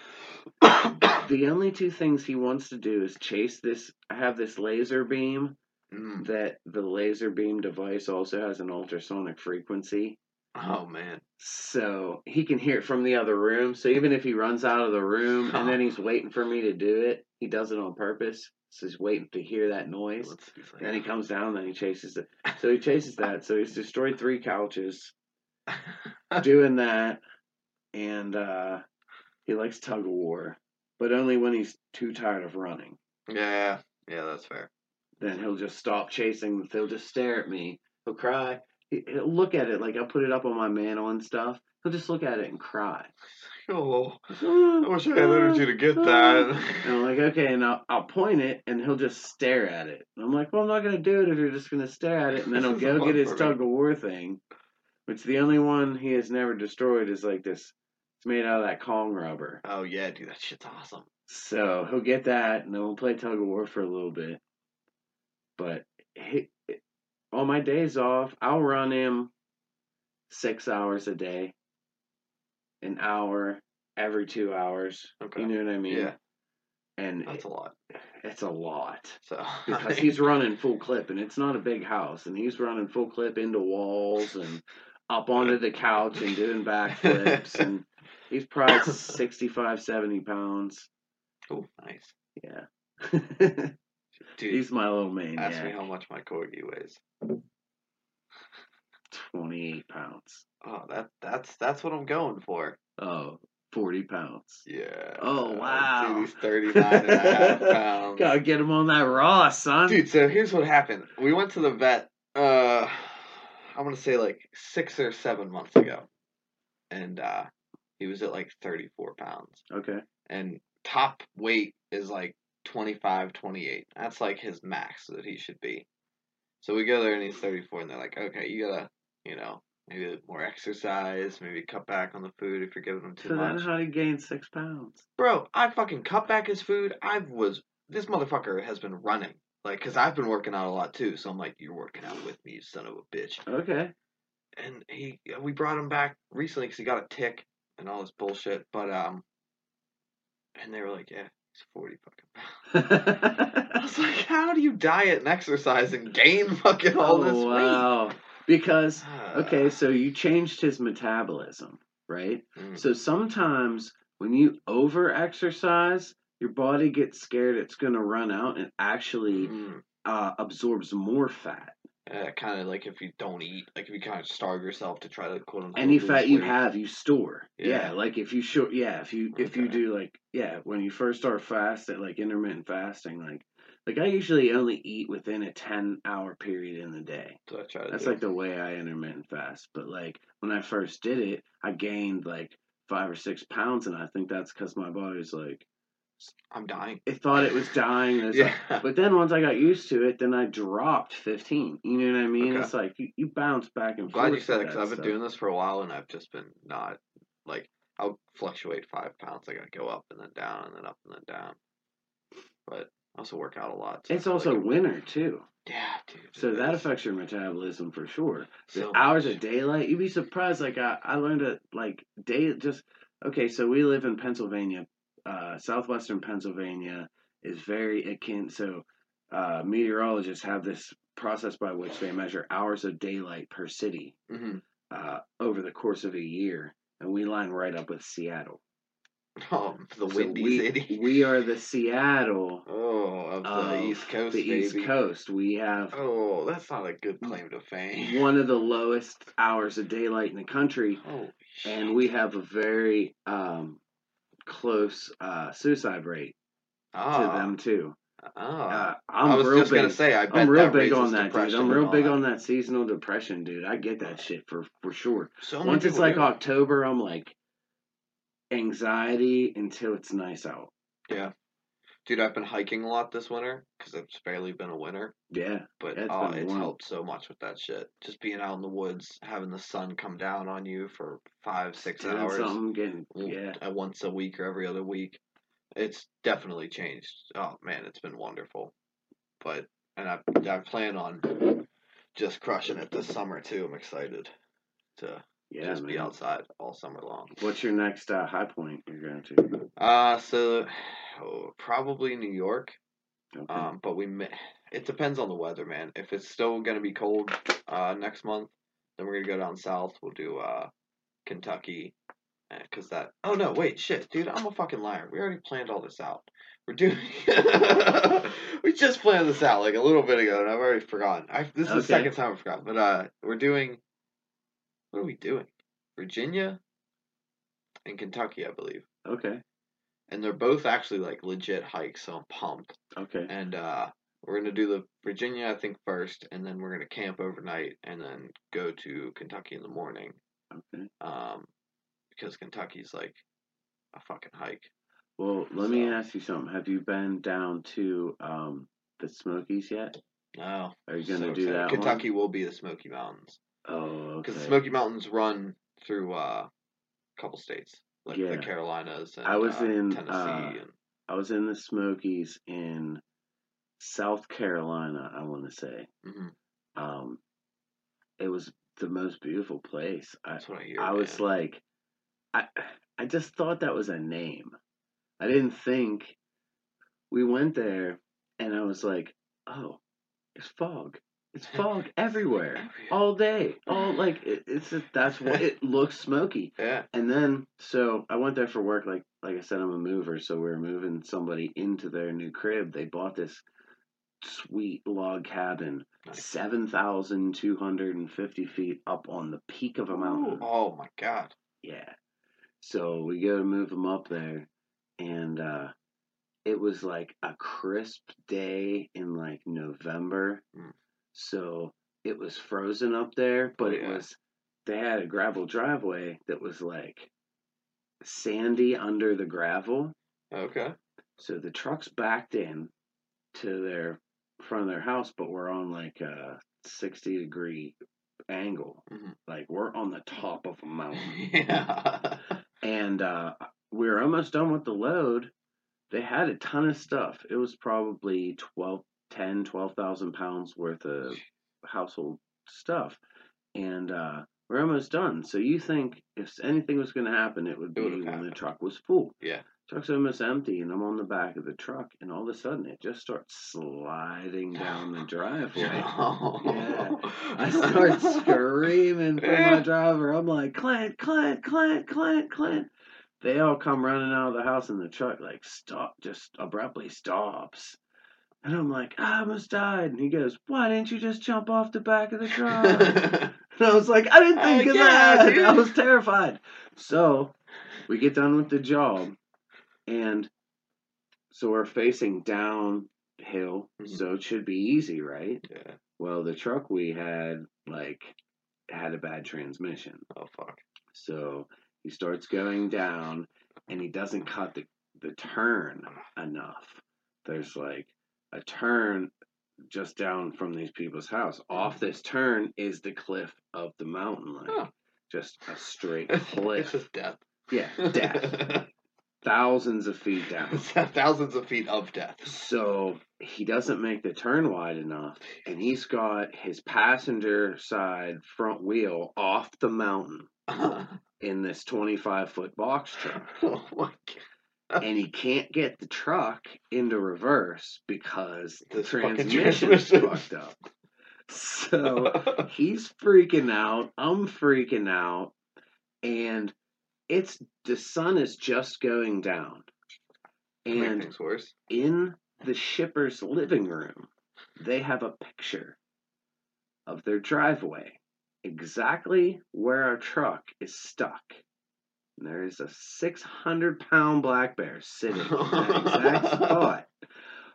Speaker 2: The only two things he wants to do is chase this. I have this laser beam
Speaker 1: Mm.
Speaker 2: that the laser beam device also has an ultrasonic frequency.
Speaker 1: Oh man.
Speaker 2: So he can hear it from the other room. So even if he runs out of the room and then he's waiting for me to do it, he does it on purpose. So he's waiting to hear that noise.
Speaker 1: Let's see if I-
Speaker 2: Then he comes down, then he chases it. So he chases that. So he's destroyed three couches doing that. And uh, he likes tug of war, but only when he's too tired of running.
Speaker 1: yeah, yeah, that's fair.
Speaker 2: Then he'll just stop chasing. He'll just stare at me. He'll cry. He- He'll look at it like I put it up on my mantle and stuff. He'll just look at it and cry.
Speaker 1: Oh, I wish I had energy to get that.
Speaker 2: And I'm like, okay, and I'll, I'll point it, and he'll just stare at it. And I'm like, well, I'm not gonna do it if you're just gonna stare at it. And then he'll go get his tug of war thing, which the only one he has never destroyed is like this. It's made out of that Kong rubber.
Speaker 1: Oh yeah, dude, that shit's awesome.
Speaker 2: So he'll get that, and then we'll play tug of war for a little bit. But he, on my days off, I'll run him six hours a day, an hour every two hours.
Speaker 1: Okay.
Speaker 2: You know what I mean?
Speaker 1: Yeah,
Speaker 2: And
Speaker 1: that's a lot.
Speaker 2: it's a lot
Speaker 1: So
Speaker 2: because he's running full clip, and it's not a big house, and he's running full clip into walls and up onto the couch and doing backflips, and he's probably 65, 70 pounds.
Speaker 1: oh nice,
Speaker 2: Yeah.
Speaker 1: dude.
Speaker 2: He's my little maniac.
Speaker 1: ask me how much my corgi weighs.
Speaker 2: 28 pounds.
Speaker 1: Oh, that that's that's what I'm going for.
Speaker 2: Oh, 40 pounds.
Speaker 1: Yeah.
Speaker 2: Oh, wow.
Speaker 1: Dude, he's 39 and a half pounds.
Speaker 2: Gotta get him on that raw, son.
Speaker 1: Dude, so here's what happened. We went to the vet. Uh, I'm gonna say like six or seven months ago, and uh, he was at like 34 pounds,
Speaker 2: Okay.
Speaker 1: and top weight is like 25, 28. That's like his max that he should be. So we go there and he's 34, and they're like, okay, you gotta, you know, maybe more exercise, maybe cut back on the food if you're giving him too
Speaker 2: So
Speaker 1: much.
Speaker 2: how did he gain six pounds?
Speaker 1: Bro, I fucking cut back his food. I was this motherfucker has been running like because I've been working out a lot too. So I'm like, you're working out with me, you son of a bitch.
Speaker 2: Okay.
Speaker 1: And he, we brought him back recently because he got a tick and all this bullshit. But um, and they were like, yeah, he's forty fucking pounds. I was like, how do you diet and exercise and gain fucking all this
Speaker 2: oh, wow. Because, okay, so you changed his metabolism, right?
Speaker 1: Mm.
Speaker 2: So sometimes when you over exercise, your body gets scared it's going to run out and actually
Speaker 1: Mm.
Speaker 2: uh, absorbs more fat.
Speaker 1: Uh, kind of like if you don't eat, like if you kind of starve yourself to try to quote unquote
Speaker 2: Any fat you have, you store.
Speaker 1: Yeah.
Speaker 2: Yeah, like if you show, yeah, if you if you do like yeah, when you first start fasting, like intermittent fasting, like like I usually only eat within a ten hour period in the day.
Speaker 1: So I try to
Speaker 2: That's like the way I intermittent fast. But like when I first did it, I gained like five or six pounds, and I think that's because my body's like
Speaker 1: I'm dying.
Speaker 2: it thought it was dying. it's like- but then once I got used to it, then I dropped fifteen. You know what I mean?
Speaker 1: Okay.
Speaker 2: It's like you, you bounce back and
Speaker 1: I'm Glad you said it because I've been doing this for a while and I've just been not like I'll fluctuate five pounds. I gotta go up and then down and then up and then down. But I also work out a lot. so
Speaker 2: It's also
Speaker 1: like
Speaker 2: winter too.
Speaker 1: yeah, dude.
Speaker 2: So that
Speaker 1: is.
Speaker 2: affects your metabolism for sure. The
Speaker 1: So
Speaker 2: hours
Speaker 1: much.
Speaker 2: of daylight, you'd be surprised. Like I, I learned it like day just okay. So we live in Pennsylvania, uh, southwestern Pennsylvania is very akin. So uh, meteorologists have this process by which they measure hours of daylight per city
Speaker 1: Mhm.
Speaker 2: uh, over the course of a year, and we line right up with Seattle.
Speaker 1: Oh, the
Speaker 2: So
Speaker 1: windy
Speaker 2: we,
Speaker 1: city.
Speaker 2: we are the Seattle
Speaker 1: Oh, of the
Speaker 2: of
Speaker 1: East Coast,
Speaker 2: the
Speaker 1: baby.
Speaker 2: East Coast. We have
Speaker 1: Oh, that's not a good claim to fame.
Speaker 2: one of the lowest hours of daylight in the country,
Speaker 1: Oh,
Speaker 2: and we have a very um, close uh, suicide rate
Speaker 1: ah,
Speaker 2: to them too.
Speaker 1: Ah.
Speaker 2: Uh, I'm
Speaker 1: I was
Speaker 2: real
Speaker 1: just
Speaker 2: big.
Speaker 1: gonna say, I
Speaker 2: I'm real big on that, dude. I'm real big
Speaker 1: that.
Speaker 2: on that seasonal depression, dude. I get that shit for for sure.
Speaker 1: So
Speaker 2: Once it's like. October, I'm like anxiety until it's nice out.
Speaker 1: Dude, I've been hiking a lot this winter because it's barely been a winter.
Speaker 2: Yeah.
Speaker 1: But
Speaker 2: Yeah, it's
Speaker 1: oh, it's helped so much with that shit. Just being out in the woods, having the sun come down on you for five, six
Speaker 2: Doing
Speaker 1: hours,
Speaker 2: something, getting yeah.
Speaker 1: uh, once a week or every other week. It's definitely changed. Oh man, it's been wonderful. But and I I plan on just crushing it this summer too. I'm excited to
Speaker 2: Yeah,
Speaker 1: just be outside all summer long.
Speaker 2: What's your next uh, high point you're going to?
Speaker 1: Uh, so oh, probably New York.
Speaker 2: Okay.
Speaker 1: Um, but we may, it depends on the weather, man. If it's still gonna be cold uh next month, then we're gonna go down south. We'll do uh Kentucky, uh, cause that. Oh no, wait, shit, dude, I'm a fucking liar. We already planned all this out. We're doing. we just planned this out like a little bit ago, and I've already forgotten. I this is the second time I forgot, but uh, we're doing. What are we doing? Virginia and Kentucky, I believe,
Speaker 2: okay.
Speaker 1: and they're both actually like legit hikes, so I'm pumped
Speaker 2: Okay.
Speaker 1: and uh, we're gonna do the Virginia, I think, first, and then we're gonna camp overnight, and then go to Kentucky in the morning.
Speaker 2: Okay.
Speaker 1: Um, because Kentucky's like a fucking hike.
Speaker 2: Well, let me ask you something. Have you been down to um the Smokies yet?
Speaker 1: No,
Speaker 2: Are you going to
Speaker 1: so
Speaker 2: do
Speaker 1: excited.
Speaker 2: that?
Speaker 1: Kentucky will be the Smoky Mountains
Speaker 2: One? Oh,
Speaker 1: because
Speaker 2: okay.
Speaker 1: the Smoky Mountains run through uh, a couple states like
Speaker 2: Yeah.
Speaker 1: the Carolinas and
Speaker 2: I was
Speaker 1: uh,
Speaker 2: in,
Speaker 1: Tennessee
Speaker 2: uh,
Speaker 1: and
Speaker 2: I was in the Smokies in South Carolina. I want to say.
Speaker 1: mhm,
Speaker 2: Um, it was the most beautiful place. I
Speaker 1: I hear.
Speaker 2: I was like, I I just thought that was a name. I didn't think. We went there, and I was like, oh, it's fog. It's fog everywhere, all day, all like it, it's just, that's what it looks smoky.
Speaker 1: yeah,
Speaker 2: And then so I went there for work. Like like I said, I'm a mover, so we are moving somebody into their new crib. They bought this sweet log cabin,
Speaker 1: Nice.
Speaker 2: seven thousand two hundred and fifty feet up on the peak of a mountain.
Speaker 1: Oh my god.
Speaker 2: Yeah. So we go to move them up there, and uh, it was like a crisp day in like November.
Speaker 1: Mm.
Speaker 2: So it was frozen up there, but it was they had a gravel driveway that was like sandy under the gravel.
Speaker 1: Okay.
Speaker 2: So the trucks backed in to their front of their house, but we're on like a sixty degree angle.
Speaker 1: Mhm.
Speaker 2: Like we're on the top of a mountain
Speaker 1: yeah.
Speaker 2: and uh, we were almost done with the load. They had a ton of stuff. It was probably 12, 10, 12,000 pounds worth of household stuff. And uh, we're almost done. So you think if anything was going to happen, it would be
Speaker 1: would've
Speaker 2: when the truck was full.
Speaker 1: Yeah.
Speaker 2: Truck's almost empty, and I'm on the back of the truck, and all of a sudden it just starts sliding down the driveway. Yeah. I start screaming for my driver. I'm like, Clint, Clint, Clint, Clint, Clint. They all come running out of the house, and the truck like stop, just abruptly stops. And I'm like, I almost died. And he goes, Why didn't you just jump off the back of the truck? and I was like, I didn't think of
Speaker 1: yeah,
Speaker 2: that.
Speaker 1: dude.
Speaker 2: I was terrified. So we get done with the job, and so we're facing downhill,
Speaker 1: Mhm.
Speaker 2: so it should be easy, right?
Speaker 1: yeah.
Speaker 2: Well, the truck we had like had a bad transmission.
Speaker 1: Oh fuck.
Speaker 2: So he starts going down and he doesn't cut the, the turn enough. There's like a turn just down from these people's house. Off mm. this turn is the cliff of the mountain like
Speaker 1: Oh.
Speaker 2: just a straight
Speaker 1: it's
Speaker 2: cliff.
Speaker 1: just death.
Speaker 2: yeah, death. Thousands of feet down.
Speaker 1: Thousands of feet of death.
Speaker 2: So he doesn't make the turn wide enough, and he's got his passenger side front wheel off the mountain in this 25 foot box truck.
Speaker 1: oh my
Speaker 2: And he can't get the truck into reverse because the
Speaker 1: This fucking
Speaker 2: transmission's
Speaker 1: transmission.
Speaker 2: fucked up. So he's freaking out. I'm freaking out. And it's the sun is just going down.
Speaker 1: Make
Speaker 2: And
Speaker 1: things worse.
Speaker 2: in the shipper's living room, they have a picture of their driveway, exactly where our truck is stuck. And there is a 600 pound black bear sitting in that exact spot.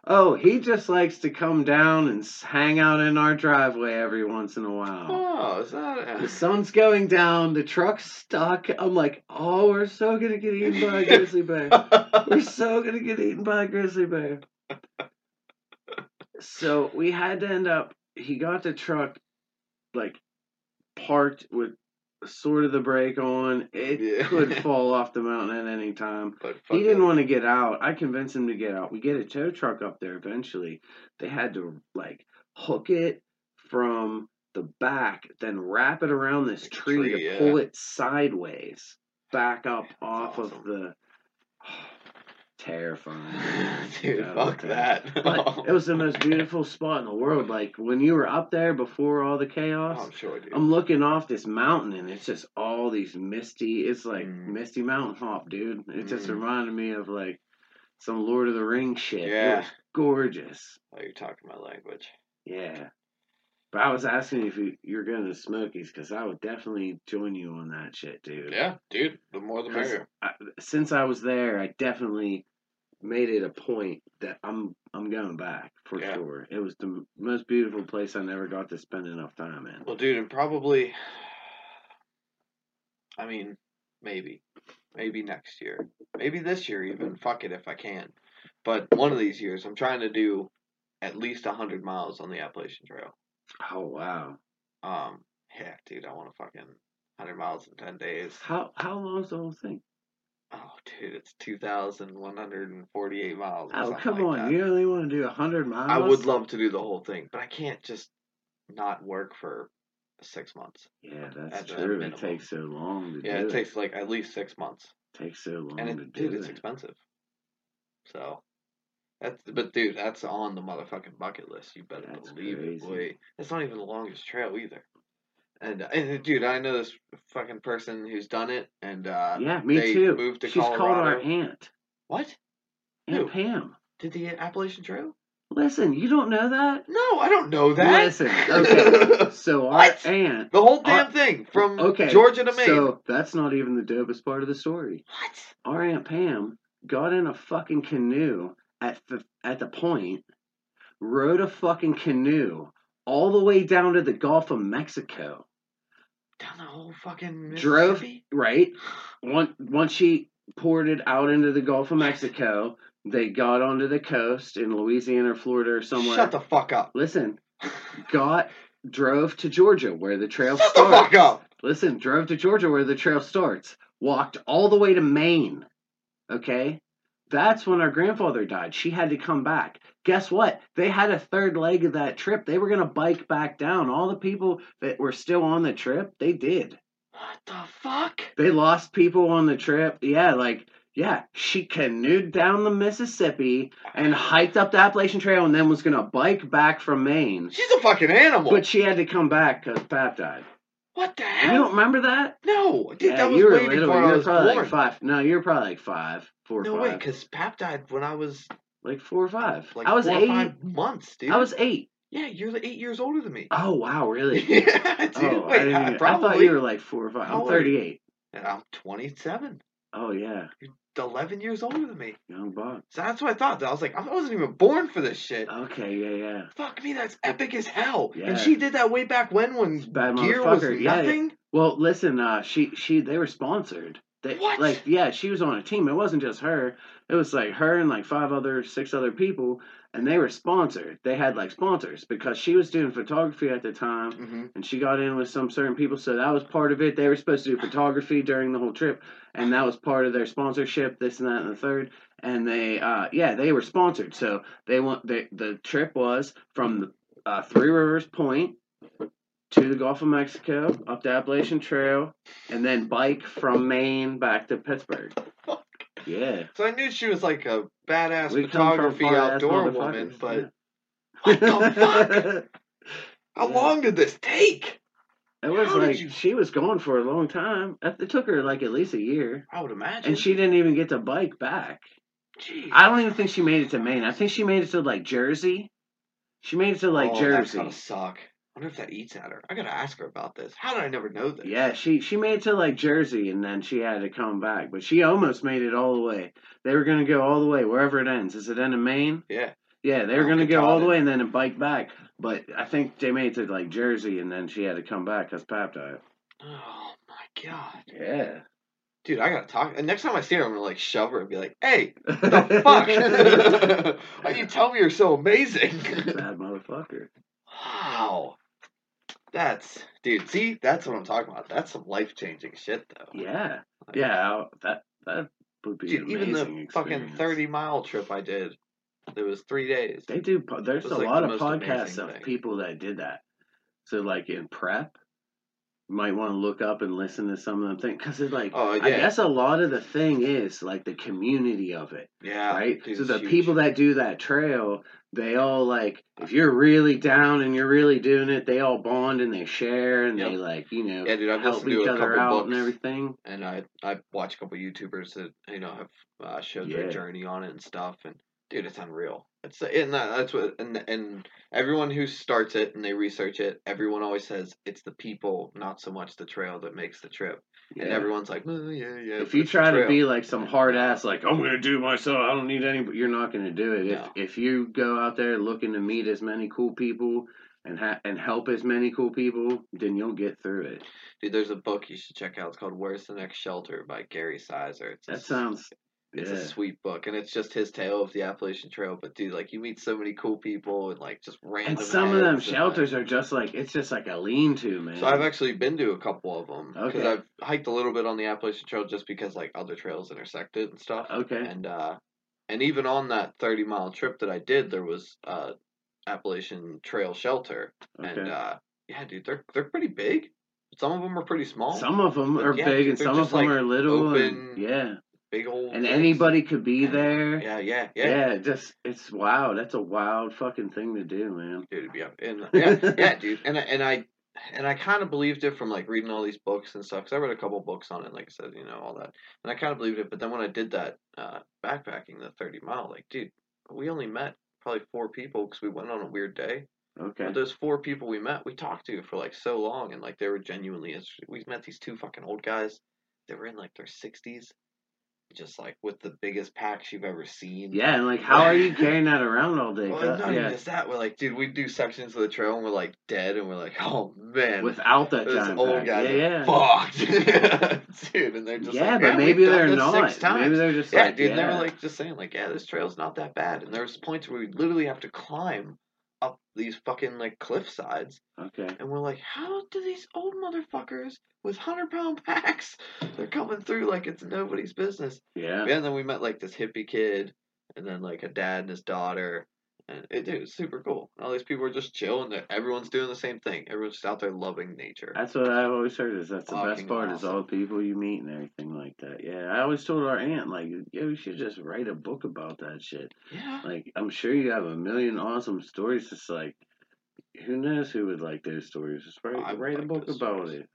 Speaker 2: Oh, he just likes to come down and hang out in our driveway every once in a while.
Speaker 1: Oh, is that?
Speaker 2: The sun's going down, the truck's stuck. I'm like, oh, we're so gonna get eaten by a grizzly bear. We're so gonna get eaten by a grizzly bear. So we had to end up. He got the truck like parked with sort of the brake on. It
Speaker 1: Yeah.
Speaker 2: could fall off the mountain at any time.
Speaker 1: but
Speaker 2: He didn't want to get out. I convinced him to get out. We get a tow truck up there eventually. They had to like hook it from the back, then wrap it around this tree,
Speaker 1: tree,
Speaker 2: to
Speaker 1: yeah.
Speaker 2: pull it sideways back up off
Speaker 1: awesome.
Speaker 2: of the. Terrifying.
Speaker 1: Dude, fuck that.
Speaker 2: But it was the most beautiful spot in the world. Like when you were up there before all the chaos,
Speaker 1: Oh, I'm sure, dude.
Speaker 2: I'm looking off this mountain and it's just all these misty. It's like
Speaker 1: Mm.
Speaker 2: misty mountain hop, dude. It just
Speaker 1: Mm.
Speaker 2: reminded me of like some Lord of the Rings shit. It
Speaker 1: Yeah.
Speaker 2: was gorgeous.
Speaker 1: oh, you're talking my language.
Speaker 2: Yeah. But I was asking if you, you're going to Smokies because I would definitely join you on that shit, dude.
Speaker 1: Yeah, dude. The more the merrier.
Speaker 2: I, since I was there, I definitely made it a point that I'm I'm going back for
Speaker 1: Yeah.
Speaker 2: sure. It was the most beautiful place I never got to spend enough time in.
Speaker 1: Well, dude, and probably. I mean, maybe, maybe next year, maybe this year even. Fuck it if I can. But one of these years, I'm trying to do at least hundred miles on the Appalachian Trail.
Speaker 2: Oh wow!
Speaker 1: Um, yeah, dude, I want to fucking hundred miles in ten days.
Speaker 2: How how long's the whole thing?
Speaker 1: Oh, dude, it's two thousand one hundred and forty-eight miles.
Speaker 2: Oh come
Speaker 1: like
Speaker 2: on!
Speaker 1: that.
Speaker 2: You only want to do hundred miles?
Speaker 1: I would love to do the whole thing, but I can't just not work for six months.
Speaker 2: Yeah, that's true. It takes so long to
Speaker 1: Yeah,
Speaker 2: do
Speaker 1: it takes like at least six months, It
Speaker 2: takes so long
Speaker 1: and
Speaker 2: to
Speaker 1: it,
Speaker 2: do
Speaker 1: dude, it's
Speaker 2: it.
Speaker 1: expensive. So that's but dude, that's on the motherfucking bucket list. You better
Speaker 2: That's
Speaker 1: believe
Speaker 2: crazy.
Speaker 1: it, boy. It's not even the longest trail either. And, and dude, I know this fucking person who's done it, and uh,
Speaker 2: Yeah, me too.
Speaker 1: moved to
Speaker 2: She's called our aunt,
Speaker 1: what?
Speaker 2: Aunt
Speaker 1: Who?
Speaker 2: Pam.
Speaker 1: Did the Appalachian Trail?
Speaker 2: Listen, you don't know that?
Speaker 1: No, I don't know that.
Speaker 2: Listen, okay. So our
Speaker 1: What?
Speaker 2: aunt.
Speaker 1: the whole damn
Speaker 2: Our-
Speaker 1: thing from
Speaker 2: Okay,
Speaker 1: Georgia to Maine.
Speaker 2: So that's not even the dopest part of the story.
Speaker 1: what?
Speaker 2: Our aunt Pam got in a fucking canoe at the at the point, rode a fucking canoe all the way down to the Gulf of Mexico.
Speaker 1: Down the whole fucking
Speaker 2: Drove-
Speaker 1: Mississippi?
Speaker 2: Right? Once once she ported out into the Gulf of Mexico, they got onto the coast in Louisiana or Florida or somewhere.
Speaker 1: Shut the fuck up.
Speaker 2: Listen, got drove to Georgia where the trail starts.
Speaker 1: Shut the fuck up.
Speaker 2: Listen, drove to Georgia where the trail starts. Walked all the way to Maine. Okay? That's when our grandfather died. She had to come back. Guess what? They had a third leg of that trip. They were going to bike back down. All the people that were still on the trip, they did.
Speaker 1: What the fuck?
Speaker 2: They lost people on the trip. Yeah, like, yeah, she canoed down the Mississippi and hiked up the Appalachian Trail and then was going to bike back from Maine.
Speaker 1: She's a fucking animal.
Speaker 2: But she had to come back because Pap died.
Speaker 1: what the hell?
Speaker 2: You don't remember that?
Speaker 1: no, dude,
Speaker 2: yeah,
Speaker 1: that was
Speaker 2: you were
Speaker 1: way
Speaker 2: little.
Speaker 1: before
Speaker 2: You
Speaker 1: I was
Speaker 2: probably
Speaker 1: born.
Speaker 2: like five. No, you were probably like five, four
Speaker 1: no
Speaker 2: five.
Speaker 1: way, because Pap died when I was
Speaker 2: like four or five.
Speaker 1: like
Speaker 2: I was
Speaker 1: four or
Speaker 2: eight.
Speaker 1: five months, dude.
Speaker 2: I was eight.
Speaker 1: yeah, you're like eight years older than me.
Speaker 2: Oh wow, really?
Speaker 1: yeah, dude.
Speaker 2: oh, I,
Speaker 1: Wait,
Speaker 2: didn't
Speaker 1: I,
Speaker 2: even- I
Speaker 1: probably.
Speaker 2: thought you were like four or five. I'm
Speaker 1: old are you?
Speaker 2: 38.
Speaker 1: And I'm 27.
Speaker 2: Oh yeah, You're
Speaker 1: Eleven years older than me.
Speaker 2: young buck.
Speaker 1: So that's what I thought. I was like, I wasn't even born for this shit.
Speaker 2: Okay, yeah, yeah.
Speaker 1: Fuck me, that's epic as hell.
Speaker 2: Yeah.
Speaker 1: And she did that way back when, when
Speaker 2: Bad
Speaker 1: gear was
Speaker 2: motherfucker. Yeah,
Speaker 1: nothing.
Speaker 2: Well, listen, uh, she she they were sponsored. They,
Speaker 1: What?
Speaker 2: Like, yeah, she was on a team. It wasn't just her. It was like her and like five other, six other people, and they were sponsored. They had like sponsors because she was doing photography at the time,
Speaker 1: Mm-hmm.
Speaker 2: and she got in with some certain people, so that was part of it. They were supposed to do photography during the whole trip, and that was part of their sponsorship. This and that and the third, and they, uh, yeah, they were sponsored. So they want they, the trip was from the uh, Three Rivers Point to the Gulf of Mexico, up the Appalachian Trail, and then bike from Maine back to Pittsburgh. Yeah.
Speaker 1: So I knew she was like a badass
Speaker 2: We
Speaker 1: photography outdoor woman, but
Speaker 2: yeah.
Speaker 1: what the fuck? How
Speaker 2: Yeah.
Speaker 1: long did this take?
Speaker 2: It was
Speaker 1: How
Speaker 2: like
Speaker 1: you-
Speaker 2: she was gone for a long time. It took her like at least a year,
Speaker 1: I would imagine.
Speaker 2: and she didn't even get to bike back.
Speaker 1: Jeez.
Speaker 2: I don't even think she made it to Maine. I think she made it to like Jersey. She made it to like
Speaker 1: oh, That's
Speaker 2: Jersey.
Speaker 1: gotta suck. I wonder if that eats at her. I gotta ask her about this. How did I never know this?
Speaker 2: Yeah, she she made it to like Jersey, and then she had to come back. But she almost made it all the way. They were gonna go all the way wherever it ends. Is it end in Maine?
Speaker 1: Yeah.
Speaker 2: Yeah, they were gonna go all the way and then bike back. But I think they made it to like Jersey and then she had to come back because Pap died.
Speaker 1: Oh my god,
Speaker 2: Yeah.
Speaker 1: dude, I gotta talk. And next time I see her, I'm gonna like shove her and be like, "Hey, the fuck? Why you tell me you're so amazing?"
Speaker 2: Bad motherfucker.
Speaker 1: wow, that's dude. See, that's what I'm talking about. That's some life changing shit, though.
Speaker 2: Yeah.
Speaker 1: Like,
Speaker 2: Yeah. That that would be
Speaker 1: dude. Even the
Speaker 2: amazing
Speaker 1: fucking thirty mile trip I did, it was three days.
Speaker 2: They do. There's a
Speaker 1: like,
Speaker 2: lot
Speaker 1: the
Speaker 2: of podcasts of people that did that. So like in prep, might want to look up and listen to some of them things because it's like
Speaker 1: Oh
Speaker 2: I guess a lot of the thing is like the community of it,
Speaker 1: yeah.
Speaker 2: right? so the
Speaker 1: huge.
Speaker 2: people that do that trail, they all like if you're really down and you're really doing it, they all bond and they share and they like you know
Speaker 1: Yeah, dude, I've
Speaker 2: help each other out and everything.
Speaker 1: and I I watch a couple YouTubers that you know have uh, showed
Speaker 2: Yeah.
Speaker 1: their journey on it and stuff, and dude, it's unreal. It's and that, that's what and and everyone who starts it and they research it, everyone always says it's the people, not so much the trail, that makes the trip.
Speaker 2: Yeah.
Speaker 1: And everyone's like, "Oh, yeah, yeah.
Speaker 2: if you try to be like some hard ass, like I'm gonna do it myself, I don't need any, you're not gonna do it.
Speaker 1: No.
Speaker 2: If if you go out there looking to meet as many cool people and ha- and help as many cool people, then you'll get through it.
Speaker 1: dude, there's a book you should check out. It's called "Where's the Next Shelter" by Gary Sizer. It's
Speaker 2: That sounds
Speaker 1: It's
Speaker 2: yeah.
Speaker 1: a sweet book, and it's just his tale of the Appalachian Trail. But dude, like you meet so many cool people, and like just random.
Speaker 2: And some of them shelters are just like it's just like a lean to, man.
Speaker 1: So I've actually been to a couple of them because
Speaker 2: Okay.
Speaker 1: I've hiked a little bit on the Appalachian Trail just because like other trails intersect it and stuff.
Speaker 2: okay.
Speaker 1: And uh, and even on that thirty mile trip that I did, there was uh Appalachian Trail shelter, and uh, yeah, dude, they're they're pretty big. Some of them are pretty small.
Speaker 2: some of them
Speaker 1: but
Speaker 2: are
Speaker 1: yeah,
Speaker 2: big and some of them
Speaker 1: like,
Speaker 2: are little.
Speaker 1: open,
Speaker 2: and, yeah.
Speaker 1: Big old.
Speaker 2: And
Speaker 1: things.
Speaker 2: anybody could be there.
Speaker 1: Yeah, yeah, yeah.
Speaker 2: Yeah, just it's wow. That's a wild fucking thing to do, man.
Speaker 1: dude, yeah, and yeah, yeah, dude, and I- and I and I kind of believed it from like reading all these books and stuff. Cause I read a couple books on it, like I said, you know, all that, and I kind of believed it. But then when I did that uh, backpacking, the thirty mile, like, dude, we only met probably four people because we went on a weird day.
Speaker 2: Okay.
Speaker 1: But those four people we met, we talked to for like so long, and like they were genuinely. We met these two fucking old guys. They were in like their sixties, just like with the biggest packs you've ever seen.
Speaker 2: Yeah, and like, how are you carrying that around all day?
Speaker 1: Well, not even
Speaker 2: yeah,
Speaker 1: just that. We're like, dude, we do sections of the trail and we're like dead, and we're like, oh man,
Speaker 2: without that
Speaker 1: those
Speaker 2: giant
Speaker 1: old
Speaker 2: pack.
Speaker 1: guys
Speaker 2: yeah, yeah.
Speaker 1: fucked, dude. And they're just
Speaker 2: yeah,
Speaker 1: like,
Speaker 2: but maybe they're not.
Speaker 1: Six times.
Speaker 2: Maybe they're just
Speaker 1: yeah,
Speaker 2: like,
Speaker 1: dude.
Speaker 2: yeah.
Speaker 1: They were like just saying, like, yeah, this trail's not that bad. And there's points where we literally have to climb up these fucking like cliff sides,
Speaker 2: okay.
Speaker 1: and we're like, how do these old motherfuckers with hundred pound packs? They're coming through like it's nobody's business.
Speaker 2: Yeah.
Speaker 1: Yeah, and then we met like this hippie kid, and then like a dad and his daughter, and it, dude, it's super cool. All these people are just chilling. They're- Everyone's doing the same thing. Everyone's just out there loving nature.
Speaker 2: That's what I've always heard is that's the best part is all the people you meet and everything like that. Yeah, I always told our aunt like, yeah, we should just write a book about that shit.
Speaker 1: Yeah,
Speaker 2: Like, I'm sure you have a million awesome stories. Just like, who knows who would like those stories? Just write,
Speaker 1: I
Speaker 2: write a book about
Speaker 1: stories.
Speaker 2: it.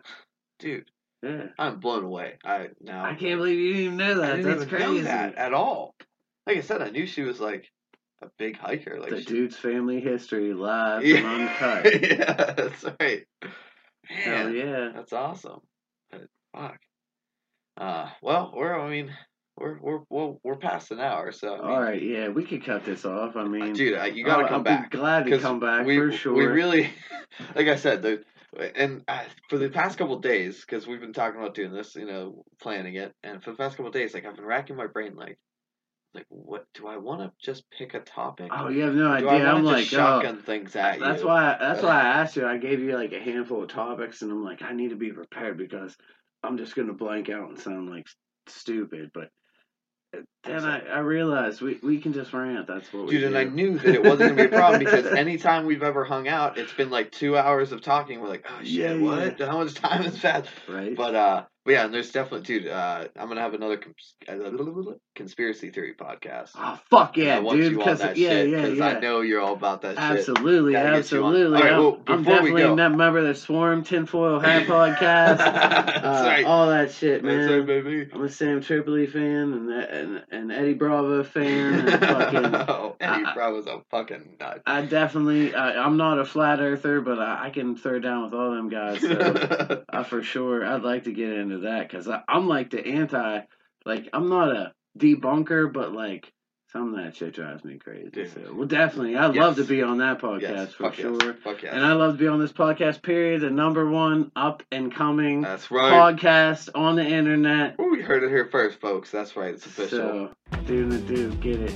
Speaker 1: dude,
Speaker 2: Yeah.
Speaker 1: I'm blown away. I now
Speaker 2: I can't believe you didn't even know
Speaker 1: I
Speaker 2: that.
Speaker 1: didn't
Speaker 2: That's
Speaker 1: even
Speaker 2: crazy.
Speaker 1: know that at all. Like I said, I knew she was like a big hiker. Like
Speaker 2: the
Speaker 1: she,
Speaker 2: dude's family history live and
Speaker 1: yeah,
Speaker 2: uncut.
Speaker 1: yeah, that's right.
Speaker 2: Hell yeah.
Speaker 1: that's awesome. But, fuck. Uh, well, we're I mean, we're we're we're, we're past an hour, so I mean,
Speaker 2: All right, yeah, we could cut this off. I mean,
Speaker 1: dude, you gotta
Speaker 2: I'll-
Speaker 1: come
Speaker 2: I'll
Speaker 1: back.
Speaker 2: Be glad to come back
Speaker 1: we,
Speaker 2: for sure.
Speaker 1: We really, like I said, the and uh, for the past couple days, because we've been talking about doing this, you know, planning it, and for the past couple days, like I've been racking my brain, like, like what do I want to just pick a topic?
Speaker 2: Oh, you have no
Speaker 1: do
Speaker 2: idea. I'm like, oh,
Speaker 1: shotgun things at
Speaker 2: that's
Speaker 1: you?
Speaker 2: why. That's why I asked you. I gave you like a handful of topics, and I'm like, I need to be prepared because I'm just gonna blank out and sound like stupid. But uh, then I, I realized we, we can just rant. That's what we
Speaker 1: Dude,
Speaker 2: do.
Speaker 1: and I knew that it wasn't gonna be a problem because anytime we've ever hung out, it's been like two hours of talking. We're like, oh shit,
Speaker 2: Yeah,
Speaker 1: what? How much time has passed?
Speaker 2: right.
Speaker 1: But uh, but yeah, and there's definitely, dude. Uh, I'm gonna have another cons- uh, conspiracy theory podcast.
Speaker 2: oh fuck
Speaker 1: And
Speaker 2: yeah,
Speaker 1: want
Speaker 2: dude! Because
Speaker 1: that
Speaker 2: yeah,
Speaker 1: shit,
Speaker 2: yeah, yeah.
Speaker 1: I know you're all about that shit.
Speaker 2: Absolutely,
Speaker 1: Gotta get you on.
Speaker 2: absolutely.
Speaker 1: All right,
Speaker 2: I'm,
Speaker 1: well,
Speaker 2: I'm definitely
Speaker 1: go-
Speaker 2: a member of the Swarm Tinfoil Hat Podcast. Uh,
Speaker 1: right.
Speaker 2: All that shit, man.
Speaker 1: Right.
Speaker 2: I'm a Sam Tripoli fan and and, and Eddie Bravo fan. And fucking,
Speaker 1: oh, Eddie
Speaker 2: I-
Speaker 1: Bravo's a fucking nut.
Speaker 2: I definitely, I, I'm not a flat earther, but I, I can throw down with all them guys. So I for sure, I'd like to get into that because I'm like the anti, like I'm not a debunker, but like Some of that shit drives me crazy.
Speaker 1: Dude.
Speaker 2: So, well, definitely, I'd
Speaker 1: Yes.
Speaker 2: love to be on that podcast
Speaker 1: yes,
Speaker 2: for
Speaker 1: fuck
Speaker 2: sure.
Speaker 1: Yes.
Speaker 2: And I love to be on this podcast. Period. The number one up and coming
Speaker 1: That's right.
Speaker 2: podcast on the internet.
Speaker 1: Ooh, you heard it here first, folks. That's right. It's official.
Speaker 2: So, do the do, get it.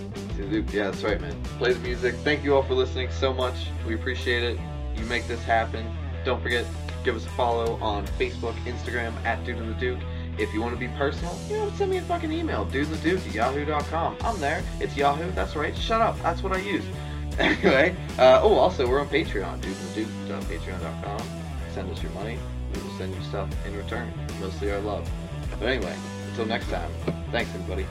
Speaker 1: Yeah, that's right, man. Play the music. Thank you all for listening so much. We appreciate it. You make this happen. Don't forget, give us a follow on Facebook, Instagram, at Dude and the Duke. If you want to be personal, you know, send me a fucking email, dude the Duke at yahoo.com. I'm there. It's Yahoo. That's right. Shut up. That's what I use. Anyway, uh, oh, also, we're on Patreon, dude the Duke.patreon.com. Send us your money. We will send you stuff in return. Mostly our love. But anyway, until next time, thanks, everybody.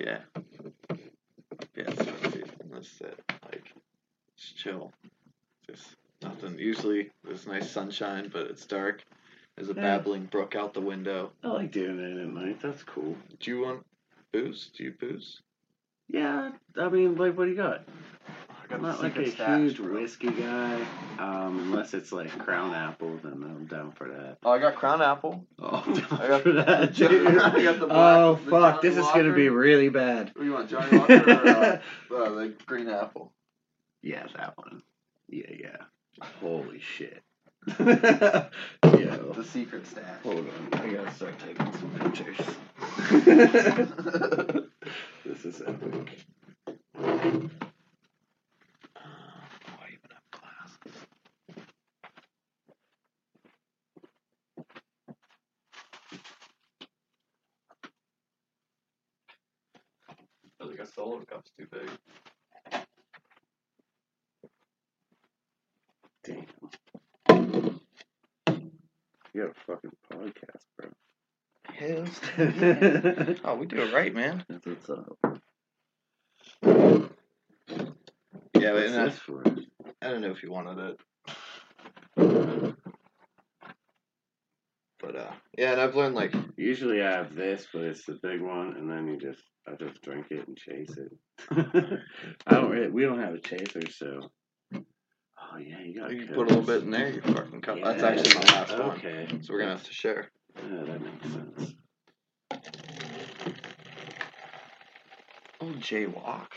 Speaker 1: Yeah. Yeah, so, that's it. Like, just chill. Just nothing. Usually there's nice sunshine, but it's dark. There's a
Speaker 2: Yeah.
Speaker 1: babbling brook out the window.
Speaker 2: I like doing it at night. That's cool.
Speaker 1: Do you want booze? Do you booze?
Speaker 2: Yeah, I mean, like, what do you got?
Speaker 1: I
Speaker 2: I'm not like a huge whiskey guy, um, unless it's like Crown Apple, then I'm down for that.
Speaker 1: Oh, I got Crown Apple.
Speaker 2: Oh, I'm down
Speaker 1: I got
Speaker 2: for that,
Speaker 1: the-
Speaker 2: dude.
Speaker 1: I got the black-
Speaker 2: oh,
Speaker 1: the
Speaker 2: fuck,
Speaker 1: Johnny
Speaker 2: this is gonna be really bad.
Speaker 1: What do you want, Johnnie Walker or uh, uh, the green apple?
Speaker 2: Yeah, that one. Yeah, yeah. Holy shit. Yo.
Speaker 1: The secret stash.
Speaker 2: Hold on, I gotta start taking some pictures. this is epic.
Speaker 1: Oh, I even have glasses. Think cup's too big.
Speaker 2: Damn. You got a fucking podcast, bro. That's
Speaker 1: oh, we do it right, man.
Speaker 2: what's up.
Speaker 1: Yeah, but I,
Speaker 2: for?
Speaker 1: I don't know if you wanted it, but uh, yeah, and I've learned like
Speaker 2: Usually I have this, but it's the big one, and then you just I just drink it and chase it. I don't really. We don't have a chaser, so. Oh yeah, you got.
Speaker 1: you can put a little bit in there. You fucking cup. That's actually my last one,
Speaker 2: Okay.
Speaker 1: so we're gonna have to share.
Speaker 2: Yeah, that makes sense.
Speaker 1: Oh, jaywalk.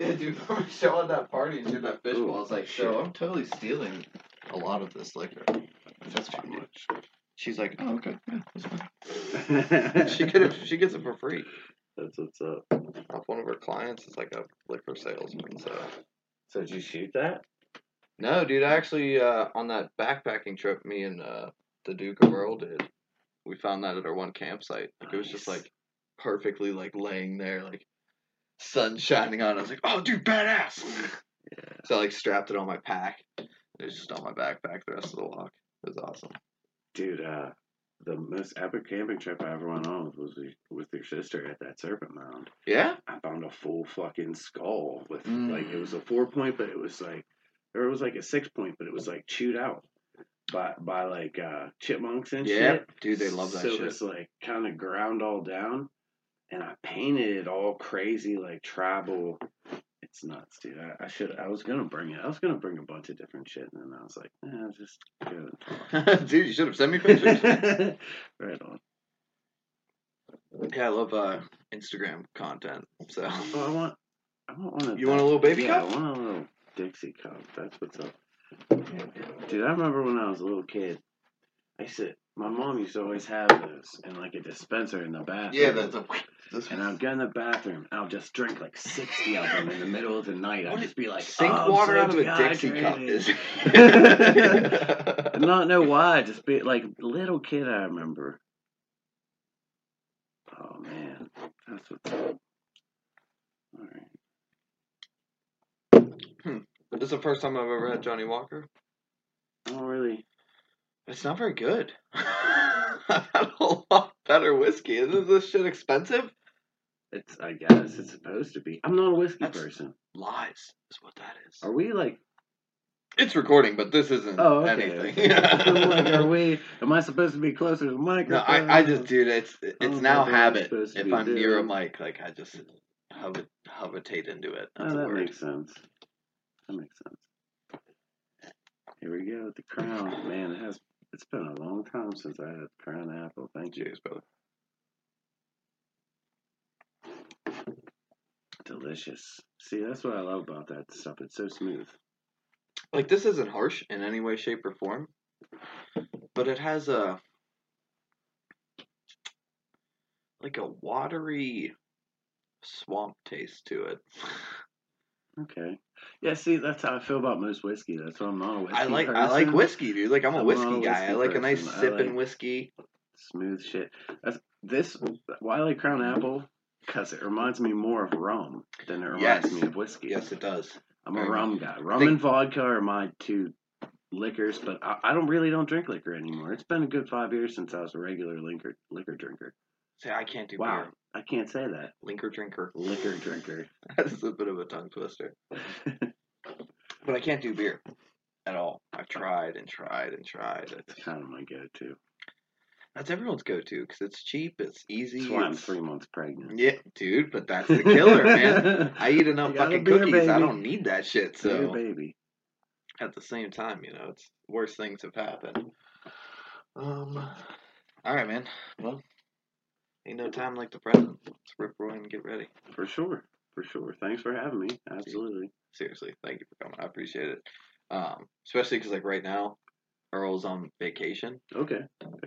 Speaker 1: Yeah, dude, remember Show at that party and doing that fishbowl. I was like,
Speaker 2: shit.
Speaker 1: I'm totally stealing a lot of this liquor.
Speaker 2: That's too much.
Speaker 1: She's like, oh, okay, yeah, that's fine. she could have, she gets it for free.
Speaker 2: That's what's up.
Speaker 1: One of her clients is like a liquor salesman, so.
Speaker 2: So did you shoot that?
Speaker 1: No, dude, I actually, uh, on that backpacking trip, me and, uh, the Duke of Earl did, we found that at our one campsite. Like, it was just like perfectly, like, laying there, like, sun shining on. it. I was like, oh, dude, badass.
Speaker 2: Yeah.
Speaker 1: So I, like, strapped it on my pack. It was just on my backpack the rest of the walk. It was awesome.
Speaker 2: Dude, uh, the most epic camping trip I ever went on was with, with your sister at that Serpent Mound.
Speaker 1: Yeah?
Speaker 2: I found a full fucking skull with
Speaker 1: Mm.
Speaker 2: like it was a four point, but it was like or it was like a six point, but it was like chewed out by by like uh chipmunks and
Speaker 1: Yeah.
Speaker 2: shit.
Speaker 1: Dude, they love that
Speaker 2: so
Speaker 1: shit.
Speaker 2: it's like kind of ground all down, and I painted it all crazy like tribal. It's nuts, dude. I, I should. I was gonna bring it. I was gonna bring a bunch of different shit, and then I was like, eh, just good.
Speaker 1: dude, you should have sent me pictures.
Speaker 2: right on.
Speaker 1: yeah, I love, uh, Instagram content, so.
Speaker 2: Oh, I want. I want one of.
Speaker 1: You want a little baby
Speaker 2: yeah,
Speaker 1: cup?
Speaker 2: I want a little Dixie cup. That's what's up. Dude, I remember when I was a little kid. I said my mom used to always have those in like a dispenser in the bathroom.
Speaker 1: Yeah, that's a. This
Speaker 2: And I'll get in the bathroom and I'll just drink like 60 of them in the middle of the night. I'll just be like,
Speaker 1: sink
Speaker 2: "Oh, I'm
Speaker 1: water
Speaker 2: so
Speaker 1: out of a Dixie cup is.
Speaker 2: And not know why. Just be like little kid. I remember. Oh man, that's what's up. All right. Hmm.
Speaker 1: But this is the first time I've ever had Johnnie Walker.
Speaker 2: Oh, really.
Speaker 1: It's not very good. I've had a lot better whiskey. Isn't this shit expensive?
Speaker 2: It's. I guess it's supposed to be. I'm not a whiskey
Speaker 1: That's-
Speaker 2: person.
Speaker 1: Lies is what that is.
Speaker 2: Are we like?
Speaker 1: It's recording, but this isn't
Speaker 2: Oh, okay.
Speaker 1: anything.
Speaker 2: Like, are we? Am I supposed to be closer to the
Speaker 1: mic?
Speaker 2: no.
Speaker 1: I, I just, dude, it's it's
Speaker 2: don't
Speaker 1: now
Speaker 2: know what I'm
Speaker 1: habit. If I'm near a mic, like I just hover, hovitate into it.
Speaker 2: Oh,
Speaker 1: That's a
Speaker 2: that
Speaker 1: word.
Speaker 2: makes sense. That makes sense. Here we go with the crown. Man, it has. It's been a long time since I had crown apple. Thank you.
Speaker 1: Brother.
Speaker 2: Delicious. See, that's what I love about that stuff. It's so smooth.
Speaker 1: Like this isn't harsh in any way, shape, or form, but it has a like a watery swamp taste to it.
Speaker 2: Okay. Yeah. See, that's how I feel about most whiskey. That's why I'm not a whiskey.
Speaker 1: I like I like whiskey, dude. Like I'm a
Speaker 2: I'm
Speaker 1: whiskey
Speaker 2: a
Speaker 1: guy. I like a nice
Speaker 2: person. I
Speaker 1: sipping
Speaker 2: like-
Speaker 1: whiskey.
Speaker 2: smooth shit. That's this. Why I like Crown Apple? Because it reminds me more of rum than it reminds
Speaker 1: Yes.
Speaker 2: me of whiskey.
Speaker 1: Yes, it does.
Speaker 2: I'm a rum guy. Rum
Speaker 1: think-
Speaker 2: and vodka are my two liquors, but I, I don't really don't drink liquor anymore. It's been a good five years since I was a regular liquor liquor drinker.
Speaker 1: See, I can't do
Speaker 2: Wow,
Speaker 1: beer.
Speaker 2: I can't say that.
Speaker 1: Linker drinker.
Speaker 2: Liquor drinker.
Speaker 1: That's a bit of a tongue twister. But I can't do beer at all. I've tried and tried and tried. It's,
Speaker 2: kind of my go-to.
Speaker 1: that's everyone's go-to because it's cheap, it's easy.
Speaker 2: That's why I'm
Speaker 1: it's-
Speaker 2: three months pregnant.
Speaker 1: Yeah, dude, but that's the killer, man. I eat enough
Speaker 2: You got a
Speaker 1: fucking cookies. I
Speaker 2: baby.
Speaker 1: don't need that shit. So
Speaker 2: baby.
Speaker 1: at the same time, you know, it's worse things have happened. Um. All right, man. Well, ain't no time like the present. Let's rip roy and get ready.
Speaker 2: For sure. For sure. Thanks for having me. Absolutely.
Speaker 1: Seriously, thank you for coming. I appreciate it. Um, especially because like right now, Earl's on vacation,
Speaker 2: Okay.